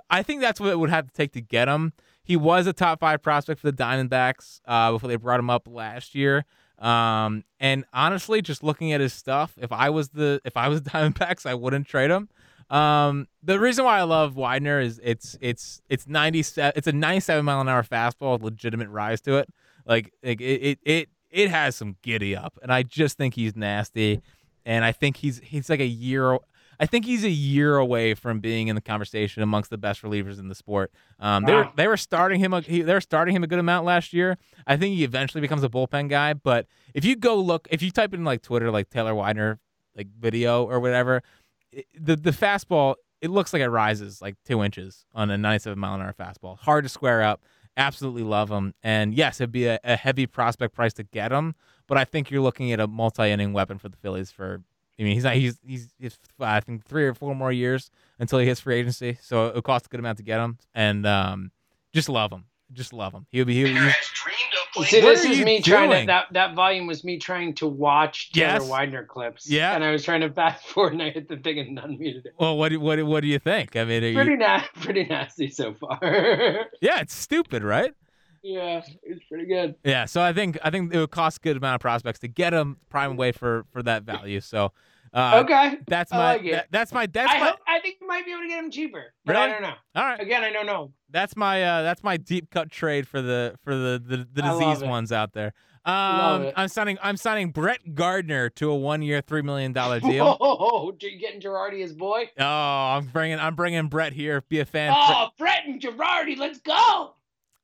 I think that's what it would have to take to get him. He was a top five prospect for the Diamondbacks uh, before they brought him up last year. Um, and honestly, just looking at his stuff, if I was the if I was the Diamondbacks, I wouldn't trade him. Um, the reason why I love Widener is it's it's it's ninety seven it's a ninety seven mile an hour fastball with legitimate rise to it. Like, like it, it it it has some giddy up, and I just think he's nasty. And I think he's he's like a year. I think he's a year away from being in the conversation amongst the best relievers in the sport. Um, they were they were starting him a, he, they were starting him a good amount last year. I think he eventually becomes a bullpen guy. But if you go look, if you type in like Twitter like Taylor Widener like video or whatever, it, the the fastball it looks like it rises like two inches on a 97 mile an hour fastball. Hard to square up. Absolutely love him. And yes, it'd be a, a heavy prospect price to get him, but I think you're looking at a multi-inning weapon for the Phillies for. I mean, he's not. He's he's, he's I think three or four more years until he hits free agency, so it costs a good amount to get him. And um, just love him. Just love him. He'll be. He'll, he's,
See,
What
this is
you
me trying to that that volume was me trying to watch Taylor
Yes.
Widener clips.
Yeah.
and I was trying to fast forward, and I hit the thing and unmuted it.
well, what do what what do you think? I mean, are you-
Pretty na- pretty nasty so far.
yeah, it's stupid, right?
yeah, it's pretty good.
Yeah, so I think I think it would cost a good amount of prospects to get him prime way for for that value. So Uh,
okay.
That's
I
my
like it.
that- that's my that's
I,
my
hope, I think you might be able to get them cheaper. But I don't know.
all right.
Again, I don't know.
That's my uh that's my deep cut trade for the for the the, the diseased ones out there. Um I'm signing I'm signing Brett Gardner to a 1 year 3 million dollar deal.
Whoa, you getting Girardi his boy?
oh, I'm bringing I'm bringing Brett here. Be a fan.
Oh, Brett and Girardi, let's go.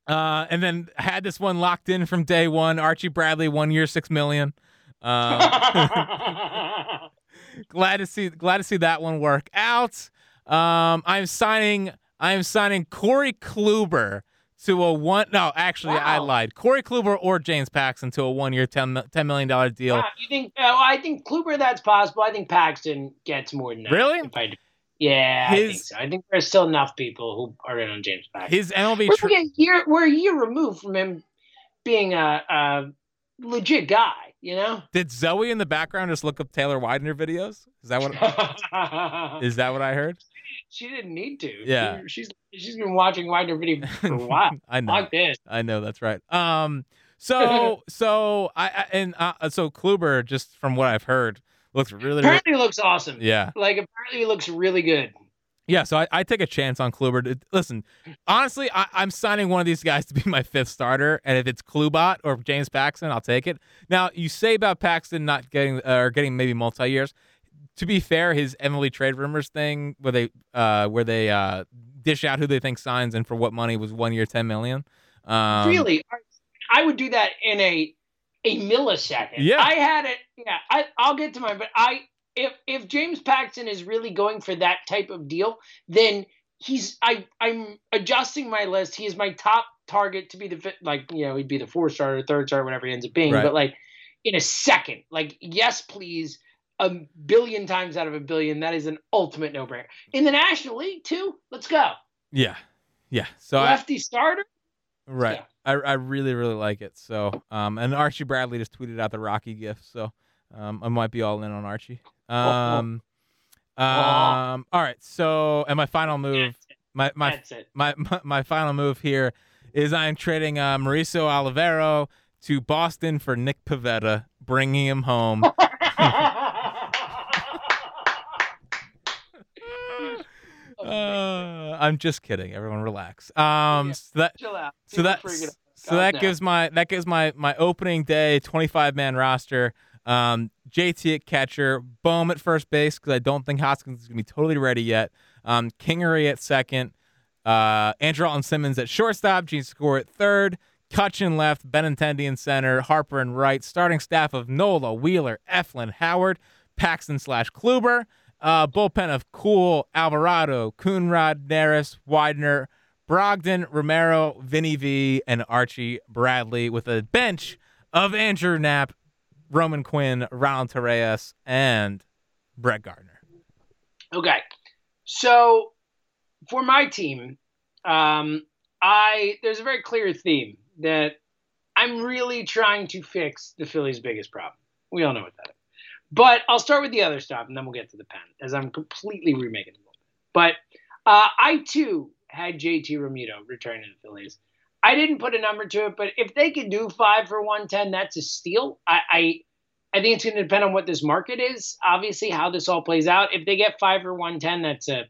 Uh and then had this one locked in from day 1. Archie Bradley 1 year 6 million. Um glad to see glad to see that one work out. Um, I'm signing I'm signing Corey Kluber to a one. No, actually, I lied. Corey Kluber or James Paxton to a one year, $10, $10 million deal.
Wow, you think? Oh, I think Kluber. That's possible. I think Paxton gets more than that.
Really?
Yeah, I think
His-
so. I think there's still enough people who are in on James Paxton.
His MLB.
we're,
Tra-
a year, we're a year removed from him being a, a legit guy. You know.
did Zoe in the background just look up Taylor Widener videos? Is that what? is that what I heard?
she didn't need to.
Yeah.
She- she's she's been watching Widener videos for a while.
I know. I know that's right. Um, so so I, I and uh, so Kluber, just from what I've heard, looks really,
Apparently, looks awesome.
yeah.
Like apparently, he looks really good.
Yeah, so I, I take a chance on Kluber. Listen, honestly, I, I'm signing one of these guys to be my fifth starter, and if it's Kluber or James Paxton, I'll take it. Now, you say about Paxton not getting uh, or getting maybe multi years. To be fair, his MLB trade rumors thing, where they uh, where they uh, dish out who they think signs and for what money was one year, ten million. Um,
really, I, I would do that in a a millisecond.
Yeah.
I had it. Yeah, I I'll get to mine, but I if if James Paxton is really going for that type of deal, then he's I I'm adjusting my list. He is my top target to be the like you know he'd be the four star or third star whatever he ends up being.
Right.
But like in a second, like yes please. A billion times out of a billion, that is an ultimate no-brainer. In the National League too, let's go.
Yeah, yeah. So I,
Lefty starter.
Right. I, I really, really like it. So, um, and Archie Bradley just tweeted out the Rocky gift. So, um, I might be all in on Archie. Um, um, all right. So, and my final move, my, my, my, my, my final move here is I'm trading, uh, Mauricio Llovera to Boston for Nick Pivetta, bringing him home. Uh, I'm just kidding. Everyone relax. Um,
Yeah.
so that,
Chill out.
so that so that
down.
gives my that gives my my opening day 25 man roster. Um, JT at catcher, Bohm at first base because I don't think Hoskins is gonna be totally ready yet. Um, Kingery at second, uh, Andrelton Simmons at shortstop, Jean Segura at third, Cutchin left, Benintendi in center, Harper in right. Starting staff of Nola, Wheeler, Eflin, Howard, Paxton slash Kluber. Uh, bullpen of Kuhl, Alvarado, Coonrod, Neris, Widener, Brogdon, Romero, Vinny V, and Archie Bradley with a bench of Andrew Knapp, Roman Quinn, Ronald Torreyes, and Brett Gardner.
Okay. So for my team, um, I there's a very clear theme that I'm really trying to fix the Phillies' biggest problem. We all know what that is. But I'll start with the other stuff, and then we'll get to the pen, as I'm completely remaking the bullpen. But uh, I too had JT Realmuto return to the Phillies. I didn't put a number to it, but if they could do five for 110, that's a steal. I, I I think it's going to depend on what this market is. Obviously, how this all plays out. If they get five for one ten, that's a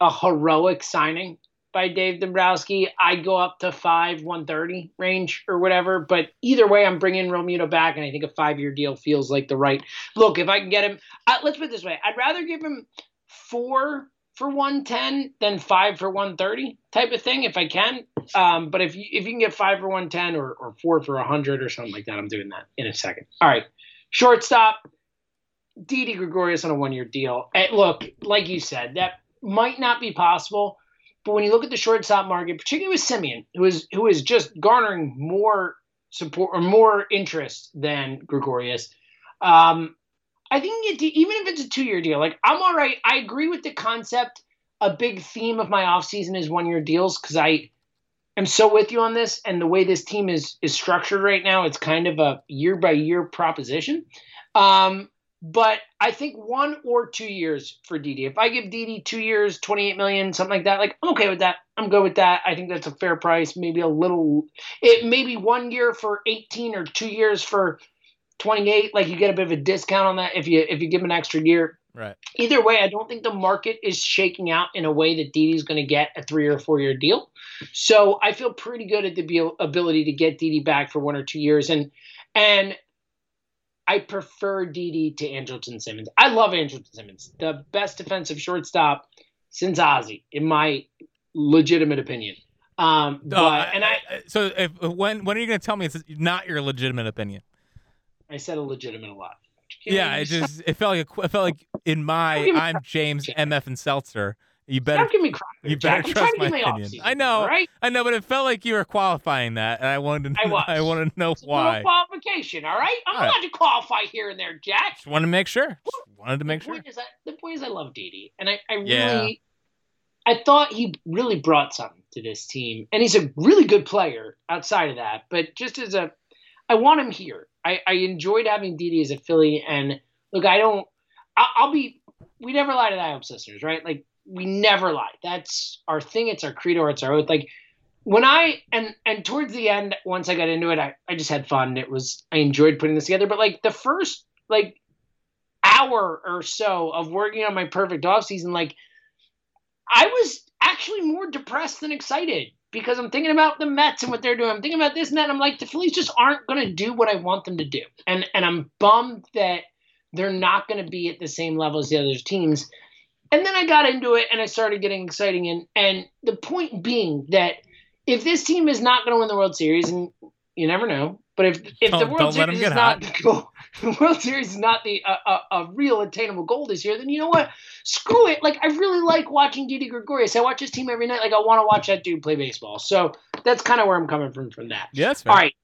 a heroic signing by Dave Dombrowski. I'd go up to five one thirty range or whatever. But either way, I'm bringing Realmuto back, and I think a five year deal feels like the right look. If I can get him, uh, let's put it this way: I'd rather give him four for 110 then five for 130 type of thing if I can. Um, but if you, if you can get five for 110 or, or four for 100 or something like that, I'm doing that in a second. All right. Shortstop, Didi Gregorius on a one year deal. And look, like you said, that might not be possible. But when you look at the shortstop market, particularly with Semien, who is who is just garnering more support or more interest than Gregorius, um, I think it, even if it's a two year deal, like I'm all right. I agree with the concept. A big theme of my offseason is one year deals because I am so with you on this. And the way this team is is structured right now, it's kind of a year by year proposition. Um, but I think one or two years for Didi. If I give Didi two years, 28 million, something like that, like I'm okay with that. I'm good with that. I think that's a fair price. Maybe a little, it maybe one year for 18 or two years for 28, like you get a bit of a discount on that if you if you give him an extra year.
Right.
Either way, I don't think the market is shaking out in a way that Didi's going to get a three or four year deal. So I feel pretty good at the ability to get Didi back for one or two years, and and I prefer Didi to Andrelton Simmons. I love Andrelton Simmons, the best defensive shortstop since Ozzie, in my legitimate opinion. Um, but, uh, and I
so if when when are you going to tell me it's not your legitimate opinion?
I said a legitimate a lot.
Yeah, it just it felt like a, it felt like in my I'm James MF and Seltzer. You better
give me
You better
Jack.
trust my opinion. I know, right? I know, but it felt like you were qualifying that, and I wanted to. I, was. I want to know
it's
why.
qualification, all right. I'm all allowed right. to qualify here and there, Jack.
Just wanted to make sure. Just wanted to make
the
sure.
Point is that, the point is, I love Didi, and I, I really. I thought he really brought something to this team, and he's a really good player outside of that. But just as a, I want him here. I, I enjoyed having Didi as a Philly, and look, I don't. I, I'll be. We never lie to the sisters, right? Like we never lie. That's our thing. It's our credo. It's our oath. Like when I and and towards the end, once I got into it, I, I just had fun. It was I enjoyed putting this together. But like the first like hour or so of working on my perfect off season, like I was actually more depressed than excited because I'm thinking about the Mets and what they're doing. I'm thinking about this and that. And I'm like, the Phillies just aren't going to do what I want them to do, and and I'm bummed that they're not going to be at the same level as the other teams. And then I got into it and I started getting exciting. And and the point being that if this team is not going to win the World Series, and you never know, but if if
don't,
the World Series is not
the,
the World Series is not the uh, a, a real attainable goal this year, then you know what? Screw it. Like I really like watching Didi Gregorius. I watch his team every night. Like I want to watch that dude play baseball. So that's kind of where I'm coming from from that.
Yeah,
All right,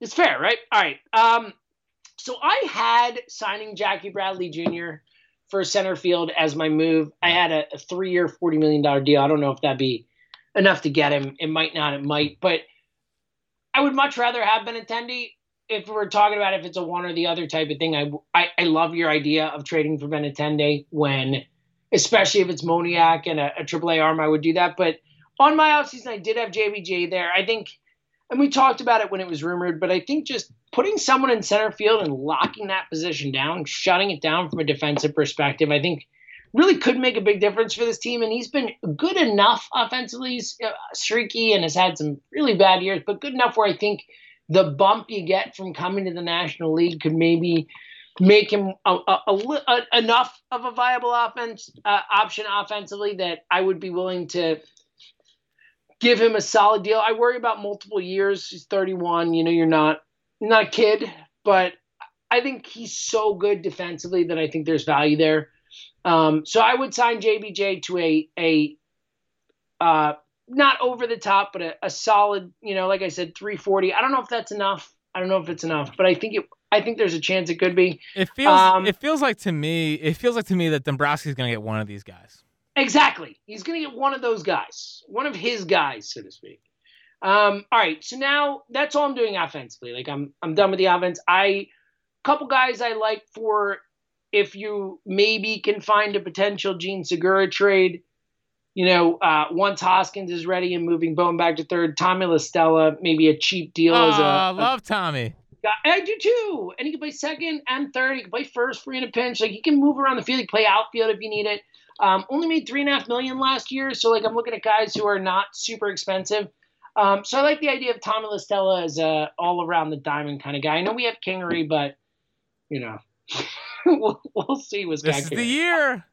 it's fair, right? All right. Um, so I had signing Jackie Bradley Jr for center field as my move. I had a, a three year, $40 million deal. I don't know if that'd be enough to get him. It might not, it might, but I would much rather have Benintendi. If we're talking about if it's a one or the other type of thing, I, I, I love your idea of trading for Benintendi when, especially if it's Moniak and a, a AAA arm, I would do that. But on my offseason, I did have JBJ there. I think, and we talked about it when it was rumored, but I think just putting someone in center field and locking that position down, shutting it down from a defensive perspective, I think really could make a big difference for this team. And he's been good enough offensively. He's uh, streaky and has had some really bad years, but good enough where I think the bump you get from coming to the National League could maybe make him a, a, a, enough of a viable offense uh, option offensively that I would be willing to give him a solid deal. I worry about multiple years. He's 31. You know, you're not not a kid, but I think he's so good defensively that I think there's value there. Um, so I would sign JBJ to a a uh, not over the top, but a, a, solid, you know, like I said, 340. I don't know if that's enough. I don't know if it's enough, but I think it. I think there's a chance it could be.
It feels. Um, it feels like to me. It feels like to me that Dombrowski's going to get one of these guys.
Exactly. He's going to get one of those guys, one of his guys, so to speak. Um, all right, so now that's all I'm doing offensively. Like I'm I'm done with the offense. I couple guys I like for if you maybe can find a potential Jean Segura trade. You know, uh, once Hoskins is ready and moving Bohm back to third, Tommy La Stella, maybe a cheap deal
oh,
as a,
I love Tommy.
I do too. And he can play second and third. He can play first free in a pinch. Like he can move around the field. He can play outfield if you need it. Um, only made three and a half million last year. So like I'm looking at guys who are not super expensive. Um, so I like the idea of Tommy La Stella as a all around the diamond kind of guy. I know we have Kingery, but you know, we'll, we'll, see what's
this is the year.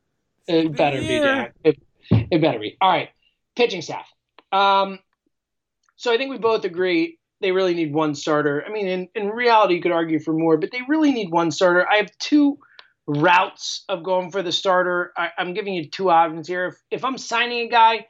It better be, Jack. It, it, better be. All right, pitching staff. Um, so I think we both agree they really need one starter. I mean, in, in reality, you could argue for more, but they really need one starter. I have two routes of going for the starter. I, am giving you two options here. If, if I'm signing a guy,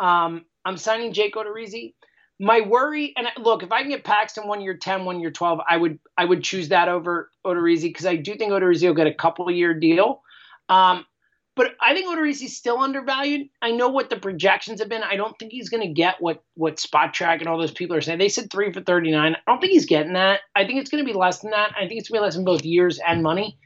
um, I'm signing Jake Odorizzi my worry, and look, if I can get Paxton one year 10, one year 12, I would I would choose that over Odorizzi because I do think Odorizzi will get a couple year deal. Um, but I think Odorizzi is still undervalued. I know what the projections have been. I don't think he's going to get what what Spotrac and all those people are saying. They said three for 39. I don't think he's getting that. I think it's going to be less than that. I think it's going to be less in both years and money.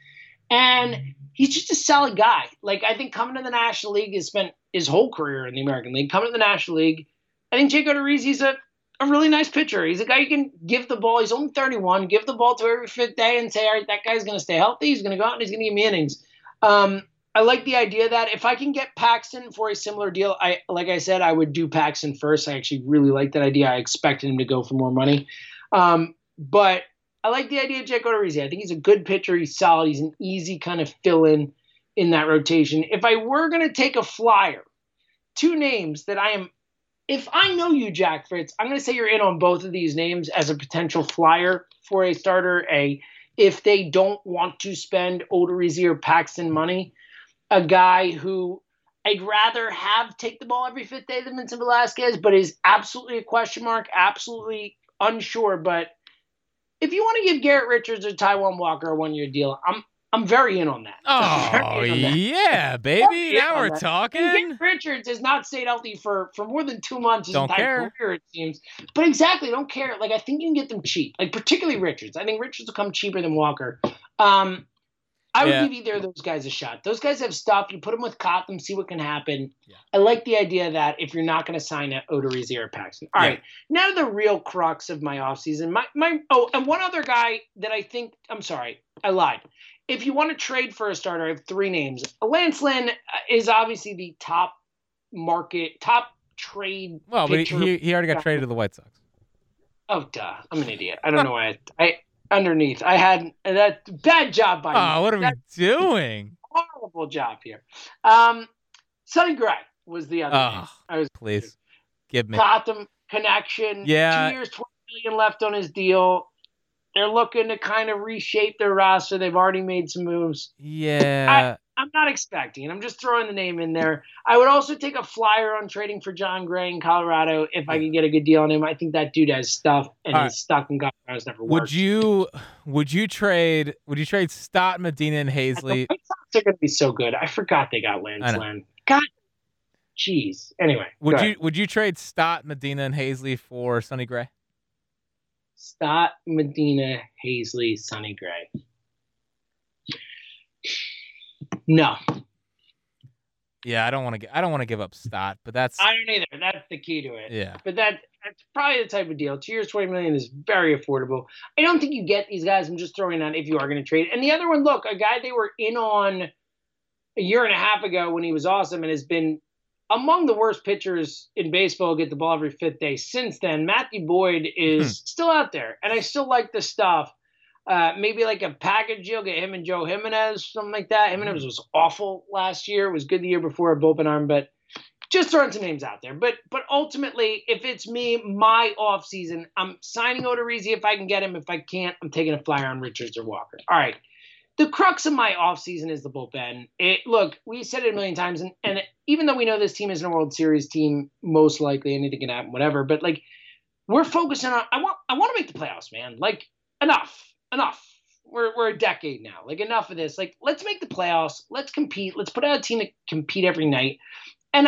And he's just a solid guy. Like I think coming to the National League has spent his whole career in the American League. Coming to the National League, I think Jake Odorizzi's a a really nice pitcher. He's a guy you can give the ball. He's only 31. Give the ball to every fifth day and say, all right, that guy's going to stay healthy. He's going to go out and he's going to give me innings. Um, I like the idea that if I can get Paxton for a similar deal, I like I said, I would do Paxton first. I actually really like that idea. I expected him to go for more money. Um, but I like the idea of Jake Odorizzi. I think he's a good pitcher. He's solid. He's an easy kind of fill in in that rotation. If I were going to take a flyer, two names that I am if I know you, Jack Fritz, I'm going to say you're in on both of these names as a potential flyer for a starter. A if they don't want to spend Odorizzi or Paxton money, a guy who I'd rather have take the ball every fifth day than Vincent Velasquez, but is absolutely a question mark, absolutely unsure. But if you want to give Garrett Richards or Taijuan Walker a one year deal, I'm I'm very in on that.
Oh yeah, baby! Now we're talking.
Richards has not stayed healthy for for more than two months.
His don't care.
Career, it seems. But exactly, don't care. Like I think you can get them cheap. Like particularly Richards. I think Richards will come cheaper than Walker. Um, I would yeah. give either of those guys a shot. Those guys have stuff. You put them with Cotham, see what can happen. Yeah. I like the idea that if you're not going to sign at Odorizzi or Paxton. All yeah. right, now the real crux of my offseason. My my oh, and one other guy that I think I'm sorry, I lied if you want to trade for a starter, I have three names. Lance Lynn is obviously the top market, top trade.
Well, but he, he already got traded to the White Sox.
Oh, duh! I'm an idiot. I don't know why. I, I underneath. I had that bad job by.
Oh, me. what are that, we doing?
Horrible job here. Um, Sonny Gray was the other. Oh,
I was please give me
Cotham connection.
Yeah,
two years, twenty million left on his deal. They're looking to kind of reshape their roster. They've already made some moves.
Yeah.
I, am not expecting. I'm just throwing the name in there. I would also take a flyer on trading for Jon Gray in Colorado if I could get a good deal on him. I think that dude has stuff and All he's right. stuck in Colorado's never worked.
Would you would you trade would you trade Stott, Medina, and Haseley?
They're gonna be so good. I forgot they got Lance Lynn. God jeez. Anyway.
Would you would you trade Stott, Medina, and Haseley for Sonny Gray?
Stott, Medina, Haseley, Sonny Gray. No.
Yeah, I don't want to. get. I don't want to give up Stott, but that's.
I don't either. That's the key to it.
Yeah.
But that that's probably the type of deal. Two years, twenty million is very affordable. I don't think you get these guys. I'm just throwing out if you are going to trade. And the other one, look, a guy they were in on a year and a half ago when he was awesome and has been among the worst pitchers in baseball get the ball every fifth day. Since then, Matthew Boyd is hmm. still out there, and I still like the stuff. Uh, maybe like a package deal, get him and Joe Jimenez, something like that. Jimenez hmm. was awful last year. It was good the year before a bullpen arm, but just throwing some names out there. But but ultimately, if it's me, my off season, I'm signing Odorizzi if I can get him. If I can't, I'm taking a flyer on Richards or Walker. All right the crux of my offseason is the bullpen. It, look, we said it a million times, and, and even though we know this team isn't a World Series team, most likely anything can happen, whatever. But like, we're focusing on. I want. I want to make the playoffs, man. Like, enough, enough. We're we're a decade now. Like, enough of this. Like, let's make the playoffs. Let's compete. Let's put out a team to compete every night. And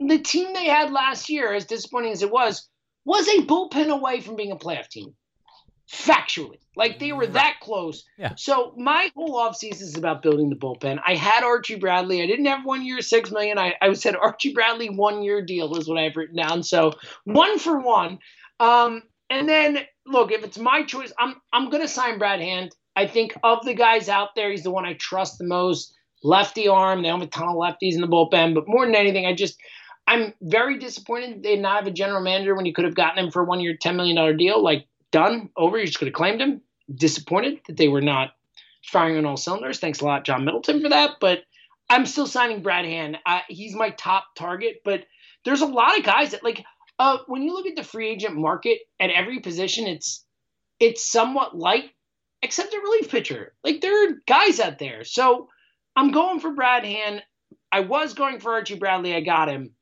the team they had last year, as disappointing as it was, was a bullpen away from being a playoff team factually. Like they were that close.
Yeah.
So my whole offseason is about building the bullpen. I had Archie Bradley. I didn't have one year six million. I, I said Archie Bradley one year deal is what I've written down. So one for one. Um, and then look, if it's my choice, I'm I'm gonna sign Brad Hand. I think of the guys out there, he's the one I trust the most. Lefty arm. They don't have a ton of lefties in the bullpen, but more than anything, I just I'm very disappointed they did not have a general manager when you could have gotten him for a one year, $10 million deal. Like done, over. You just could have claimed him. Disappointed that they were not firing on all cylinders. Thanks a lot, John Middleton, for that. But I'm still signing Brad Hand. Uh, he's my top target. But there's a lot of guys that like uh, when you look at the free agent market at every position, it's it's somewhat light, except a relief pitcher. Like there are guys out there. So I'm going for Brad Hand. I was going for Archie Bradley. I got him.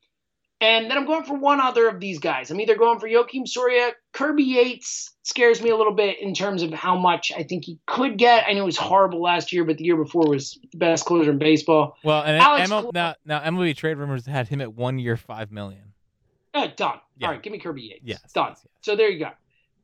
And then I'm going for one other of these guys. I'm either going for Joakim Soria. Kirby Yates scares me a little bit in terms of how much I think he could get. I know he was horrible last year, but the year before was the best closer in baseball.
Well, and Alex ML, now, now MLB trade rumors had him at one year, five million.
Uh, done. Yeah. All right, give me Kirby Yates.
Yes,
done.
Yes, yes.
So there you go.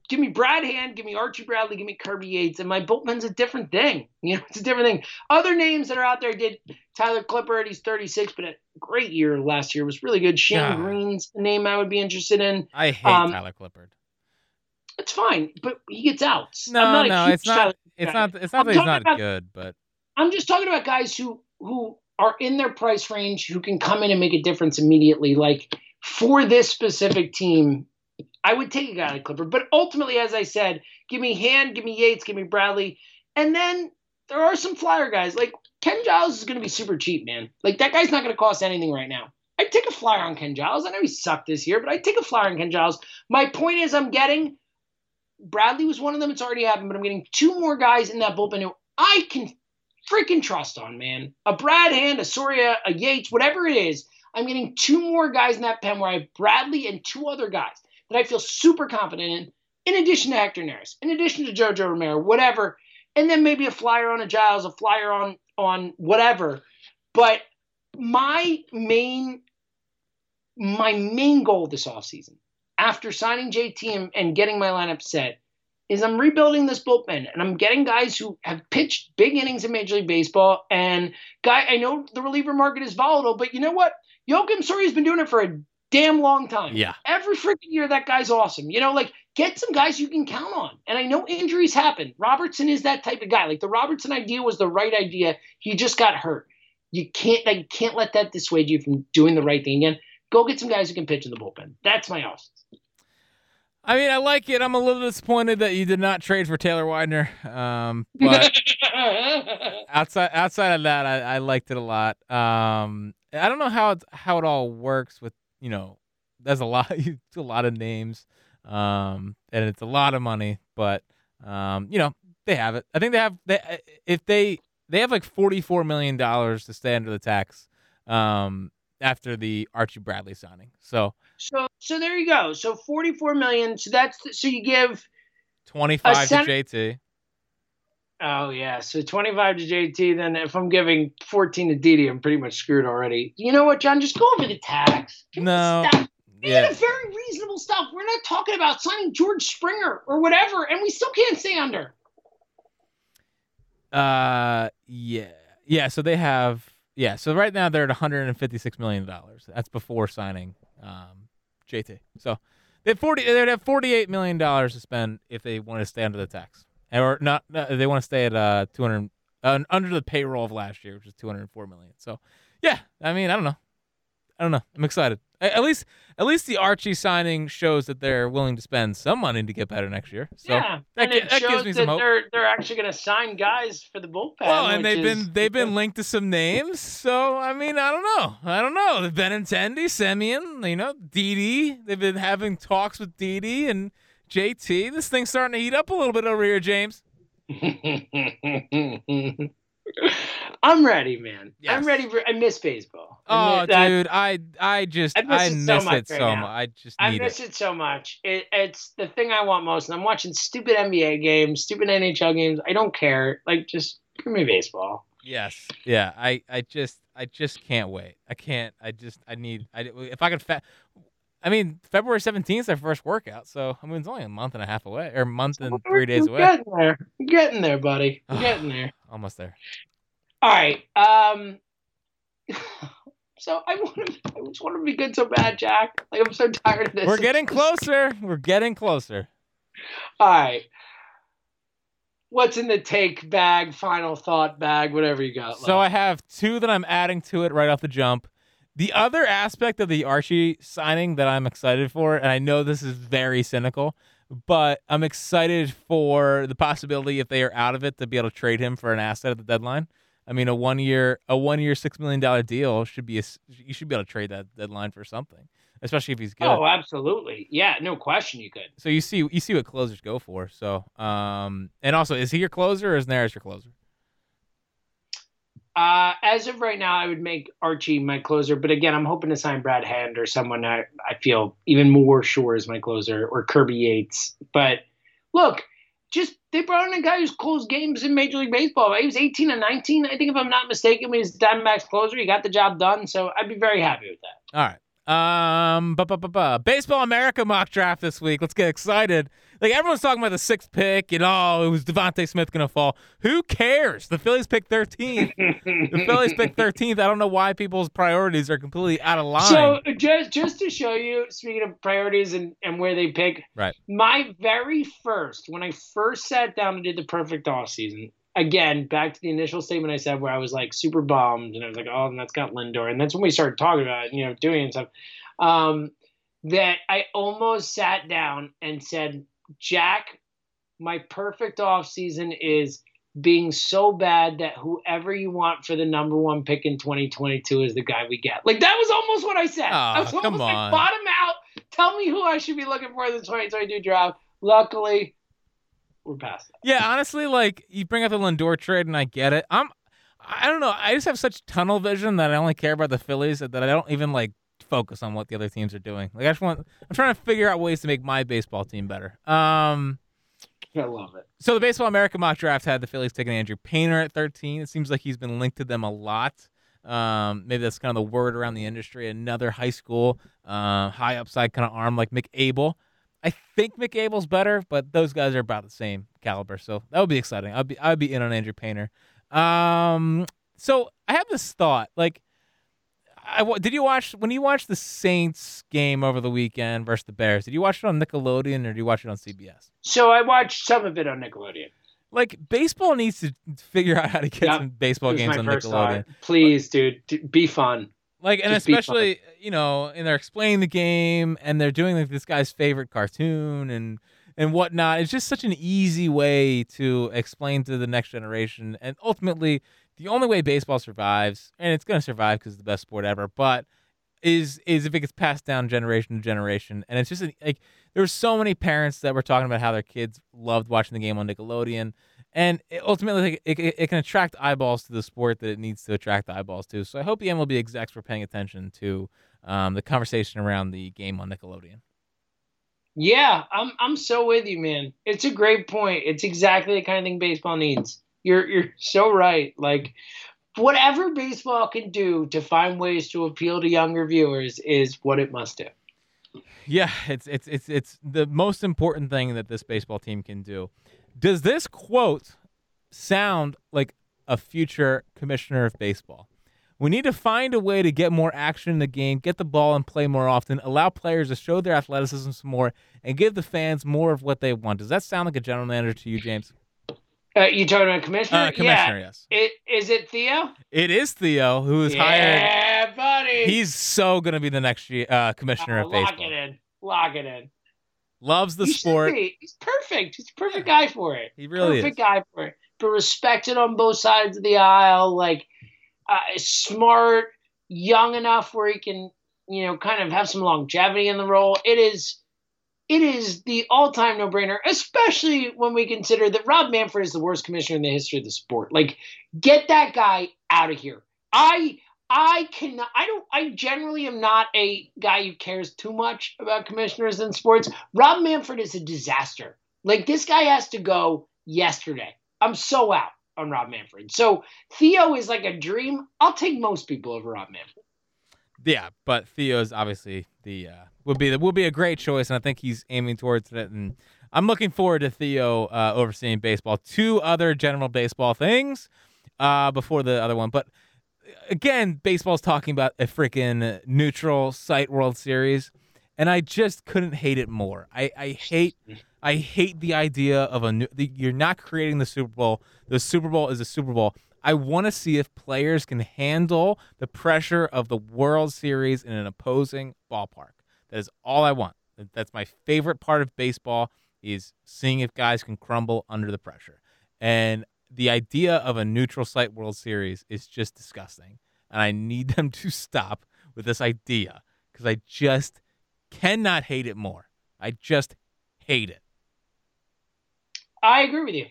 Give me Brad Hand, give me Archie Bradley, give me Kirby Yates, and my bullpen's a different thing. You know, it's a different thing. Other names that are out there did Tyler Clippard, he's 36, but a great year last year was really good. Shane
God.
Green's a name I would be interested in.
I hate
Um,
Tyler Clippard.
It's fine, but he gets outs.
No,
not
no, it's not. It's not. It's not he's not
about-
good, but
I'm just talking about guys who who are in their price range who can come in and make a difference immediately. Like for this specific team, I would take a guy like Clippard. But ultimately, as I said, give me Hand, give me Yates, give me Bradley, and then there are some flyer guys like Ken Giles is going to be super cheap, man. Like that guy's not going to cost anything right now. I'd take a flyer on Ken Giles. I know he sucked this year, but I'd take a flyer on Ken Giles. My point is, I'm getting Bradley was one of them. It's already happened, but I'm getting two more guys in that bullpen who I can freaking trust on, man. A Brad Hand, a Soria, a Yates, whatever it is. I'm getting two more guys in that pen where I have Bradley and two other guys that I feel super confident in, in addition to Hector Neris, in addition to Jojo Romero, whatever. And then maybe a flyer on a Giles, a flyer on on whatever. But my main my main goal this offseason, after signing JT and, and getting my lineup set, is I'm rebuilding this bullpen and I'm getting guys who have pitched big innings in Major League Baseball. And guy, I know the reliever market is volatile, but you know what? Joakim Soria's been doing it for a damn long time.
Yeah.
Every freaking year, that guy's awesome. You know, like get some guys you can count on. And I know injuries happen. Robertson is that type of guy. Like the Robertson idea was the right idea. He just got hurt. You can't like, you can't let that dissuade you from doing the right thing again. Go get some guys who can pitch in the bullpen. That's my offseason.
I mean, I like it. I'm a little disappointed that you did not trade for Taylor Widener. Um, but outside outside of that, I, I liked it a lot. Um, I don't know how it, how it all works with you know, there's a lot it's a lot of names, um, and it's a lot of money, but um, you know, they have it. I think they have they if they they have like 44 million dollars to stay under the tax, um, after the Archie Bradley signing. So
So so there you go. So 44 million. So that's so you give
25 to JT.
Oh yeah, so 25 to JT. Then if I'm giving 14 to Didi, I'm pretty much screwed already. You know what, John? Just go over the tax. Give
No. Yeah.
very reasonable stuff. We're not talking about signing George Springer or whatever, and we still can't stay under.
Uh, yeah, yeah. So they have, yeah. So right now they're at 156 million dollars. That's before signing um, JT. So they have 40. They'd have 48 million dollars to spend if they want to stay under the tax, or not. no, they want to stay at uh 200 uh, under the payroll of last year, which is 204 million. So yeah, I mean, I don't know. I don't know. I'm excited. At least, at least the Archie signing shows that they're willing to spend some money to get better next year. So
yeah,
that,
and it
that
shows
gives me
that
some hope.
they're they're actually going to sign guys for the bullpen.
Well, and they've
is-
been they've been linked to some names, so I mean, I don't know, I don't know. Benintendi, Semien, you know, Didi. They've been having talks with Didi and JT. This thing's starting to heat up a little bit over here, James.
I'm ready, man.
Yes.
I'm ready for. I miss baseball.
Oh,
I
dude, I I just
I miss
I
it so
miss
much
it
right
so much. I just
I miss
it.
it so much. It, it's the thing I want most. And I'm watching stupid NBA games, stupid NHL games. I don't care. Like, just give me baseball.
Yes, yeah. I I just I just can't wait. I can't. I just I need. I if I could. Fa- I mean, February seventeenth is their first workout, so I mean it's only a month and a half away, or a month and three days
You're
away.
getting there. You're getting there, buddy. You're getting there.
Almost there.
All right. Um. So I want to. I just want to be good so bad, Jack. Like I'm so tired of this.
We're getting closer. We're getting closer.
All right. What's in the take bag? Final thought bag? Whatever you got.
So I have two that I'm adding to it right off the jump. The other aspect of the Archie signing that I'm excited for, and I know this is very cynical, but I'm excited for the possibility if they are out of it to be able to trade him for an asset at the deadline. I mean, a one year, a one year, six million dollar deal should be a, you should be able to trade that deadline for something, especially if he's good.
Oh, absolutely. Yeah, no question. You could.
so you see, you see what closers go for. So, um, and also, is he your closer or is Neris your closer?
Uh, as of right now, I would make Archie my closer, but again, I'm hoping to sign Brad Hand or someone I, I feel even more sure is my closer, or Kirby Yates. But look, just they brought in a guy who's closed games in Major League Baseball. He was 18 and 19, I think, if I'm not mistaken. When he was Diamondbacks closer, he got the job done. So I'd be very happy with that.
All right. Um, bu- bu- bu- bu- baseball America mock draft this week. Let's get excited. Like everyone's talking about the sixth pick, and oh, it was DeVonta Smith gonna fall. Who cares? The Phillies picked 13th. the Phillies picked 13th. I don't know why people's priorities are completely out of line.
So just just to show you, speaking of priorities and, and where they pick,
Right.
My very first, when I first sat down and did the perfect off season, again, back to the initial statement I said where I was like super bummed and I was like, oh, and that's got Lindor. And that's when we started talking about it, you know, doing it and stuff. Um, that I almost sat down and said, Jack, my perfect off season is being so bad that whoever you want for the number one pick in 2022 is the guy we get. Like that was almost what I said. I was almost
come
like bottom out. Tell me who I should be looking for in the 2022 draft. Luckily, we're past that.
Yeah, honestly, like you bring up the Lindor trade, and I get it. I'm, I don't know. I just have such tunnel vision that I only care about the Phillies that I don't even like focus on what the other teams are doing. Like I just want, I'm trying to figure out ways to make my baseball team better. Um,
I love it.
so the Baseball America mock draft had the Phillies taking Andrew Painter at 13. It seems like he's been linked to them a lot. Um, maybe that's kind of the word around the industry. Another high school, uh, high upside kind of arm like Mick Abel. I think Mick Abel's better, but those guys are about the same caliber, so that would be exciting. I'd be I'd be in on Andrew Painter. Um, so I have this thought, like, I did you watch when you watched the Saints game over the weekend versus the Bears? Did you watch it on Nickelodeon or did you watch it on CBS?
So I watched some of it on Nickelodeon.
Like baseball needs to figure out how to get
Yep.
some baseball games on Nickelodeon.
thought. Please, dude, d- be fun.
Like, and
Just
especially, uh, you know, and they're explaining the game and they're doing like this guy's favorite cartoon and and whatnot. It's just such an easy way to explain to the next generation. And ultimately, the only way baseball survives, and it's going to survive because it's the best sport ever, but is is if it gets passed down generation to generation. And it's just like there were so many parents that were talking about how their kids loved watching the game on Nickelodeon. And it, ultimately, it, it, it can attract eyeballs to the sport that it needs to attract eyeballs to. So I hope the MLB execs were paying attention to um, the conversation around the game on Nickelodeon.
Yeah, I'm I'm so with you, man. It's a great point. It's exactly the kind of thing baseball needs. You're you're so right. Like whatever baseball can do to find ways to appeal to younger viewers is what it must do.
Yeah, it's it's it's it's the most important thing that this baseball team can do. Does this quote sound like a future commissioner of baseball? We need to find a way to get more action in the game, get the ball and play more often, allow players to show their athleticism some more, and give the fans more of what they want. Does that sound like a general manager to you, James?
Uh, you talking about commissioner?
Uh, commissioner,
yeah.
yes.
It is it Theo?
It is Theo who is hired.
Yeah, buddy.
He's so going to be the next uh, commissioner
Oh,
of
lock
baseball.
Lock it in. Lock it in.
Loves the
He
sport.
He's perfect. He's a perfect guy for it.
He really
perfect
is.
guy for it. But respected on both sides of the aisle, like uh, smart, young enough where he can, you know, kind of have some longevity in the role. It is, it is the all-time no-brainer, especially when we consider that Rob Manfred is the worst commissioner in the history of the sport. Like, get that guy out of here. I. I cannot. I don't. I generally am not a guy who cares too much about commissioners in sports. Rob Manfred is a disaster. Like this guy has to go yesterday. I'm so out on Rob Manfred. So Theo is like a dream. I'll take most people over Rob Manfred.
Yeah, but Theo's obviously the uh, would be the, would be a great choice, and I think he's aiming towards it. And I'm looking forward to Theo uh, overseeing baseball. Two other general baseball things uh, before the other one, but again, baseball's talking about a freaking neutral site World Series, and I just couldn't hate it more. I, I hate I hate the idea of a new. The, you're not creating the Super Bowl. The Super Bowl is a Super Bowl. I want to see if players can handle the pressure of the World Series in an opposing ballpark. That is all I want. That's my favorite part of baseball is seeing if guys can crumble under the pressure. And the idea of a neutral site World Series is just disgusting. And I need them to stop with this idea because I just cannot hate it more. I just hate it.
I agree with you.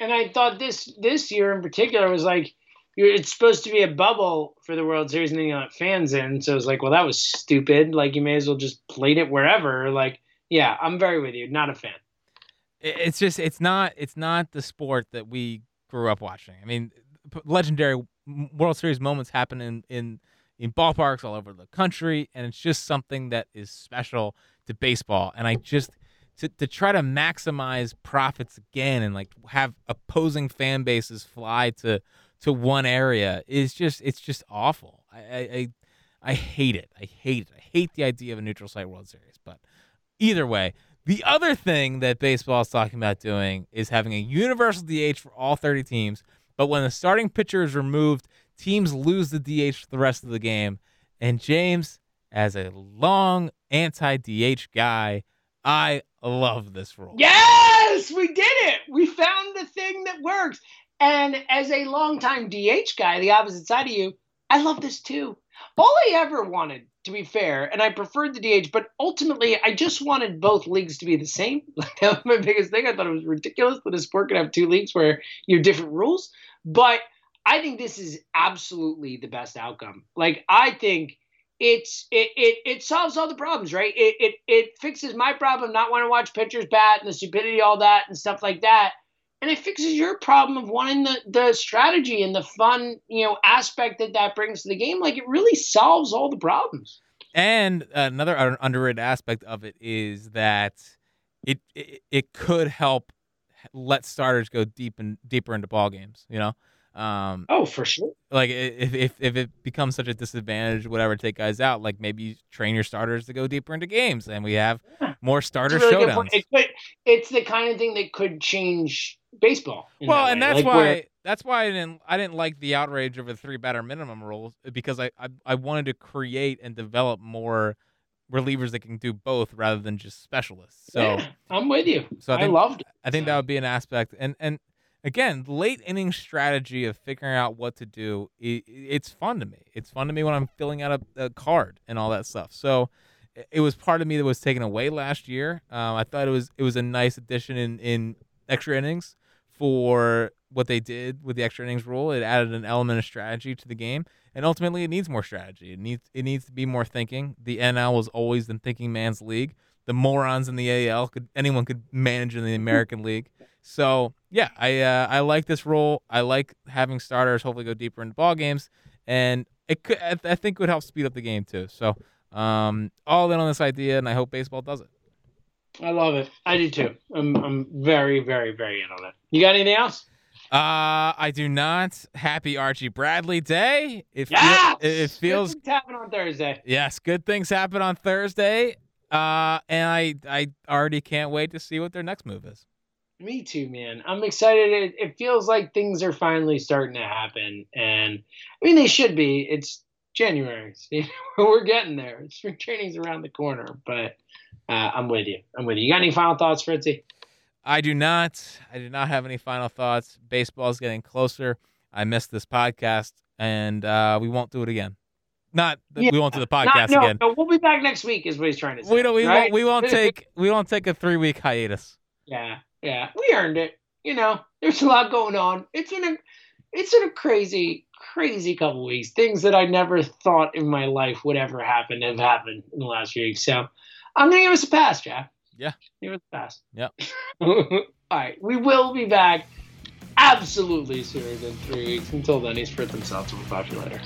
And I thought this this year in particular was like it's supposed to be a bubble for the World Series and then you let fans in. So it's like, well, that was stupid. Like you may as well just played it wherever. Like, yeah, I'm very with you. Not a fan.
It's just it's not it's not the sport that we grew up watching. I mean, legendary World Series moments happen in in in ballparks all over the country, and it's just something that is special to baseball. And I just to, to try to maximize profits again and like have opposing fan bases fly to to one area is just it's just awful. I I, I hate it. I hate it. I hate the idea of a neutral site World Series. But either way, the other thing that baseball is talking about doing is having a universal DH for all 30 teams. But when the starting pitcher is removed, teams lose the DH for the rest of the game. And James, as a long anti DH guy, I love this rule.
Yes, we did it. We found the thing that works. And as a longtime DH guy, the opposite side of you, I love this too. All I ever wanted, to be fair, and I preferred the DH, but ultimately I just wanted both leagues to be the same. that was my biggest thing. I thought it was ridiculous that a sport could have two leagues where you have different rules. But I think this is absolutely the best outcome. Like I think it's it it, it solves all the problems, right? It, it it fixes my problem not wanting to watch pitchers bat and the stupidity, all that and stuff like that. And it fixes your problem of wanting the, the strategy and the fun, you know, aspect that that brings to the game. Like it really solves all the problems.
And another underrated aspect of it is that it it, it could help let starters go deep and deeper into ball games. You know,
um, oh, for sure.
Like if, if if it becomes such a disadvantage, whatever, take guys out. Like maybe you train your starters to go deeper into games, and we have more starter really showdowns.
It could, it's the kind of thing that could change baseball.
Well,
that
and that's like why where... that's why I didn't I didn't like the outrage over the three batter minimum rules because I, I I wanted to create and develop more relievers that can do both rather than just specialists. So
yeah, I'm with you. So I, think, I loved it.
I think
so.
that would be an aspect, and and again, late inning strategy of figuring out what to do. It, it's fun to me. It's fun to me when I'm filling out a, a, card and all that stuff. So it was part of me that was taken away last year. Um, I thought it was it was a nice addition in in extra innings for what they did with the extra innings rule. It added an element of strategy to the game, and ultimately, it needs more strategy. It needs it needs to be more thinking. The NL was always the thinking man's league. The morons in the AL could anyone could manage in the American League. So yeah, I uh, I like this role. I like having starters hopefully go deeper into ball games, and it could I, I think would help speed up the game too. So um, all in on this idea, and I hope baseball does it.
I love it. I do too. I'm I'm very very very in on it. You got anything else?
Uh, I do not. Happy Archie Bradley Day.
It, yes!
feel, it, it feels
good things happen on Thursday.
Yes, good things happen on Thursday. Uh, and I I already can't wait to see what their next move is.
Me too, man. I'm excited. It, it feels like things are finally starting to happen, and I mean they should be. It's January. See, we're getting there. Spring training's around the corner, but uh, I'm with you. I'm with you. You got any final thoughts, Fritzy?
I do not. I do not have any final thoughts. Baseball is getting closer. I missed this podcast, and uh, we won't do it again. Not yeah, we won't do the podcast
not, no,
again.
No, we'll be back next week. Is what he's trying to say.
We don't. We
right?
won't. We won't take. We won't take a three week hiatus.
Yeah, yeah. We earned it. You know, there's a lot going on. It's been a, it's been a crazy, crazy couple weeks. Things that I never thought in my life would ever happen have happened in the last few weeks. So, I'm gonna give us a pass, Jack.
Yeah.
Give us a pass.
Yep.
All right. We will be back absolutely sooner than three weeks. Until then, he's for themselves. We'll talk to you later.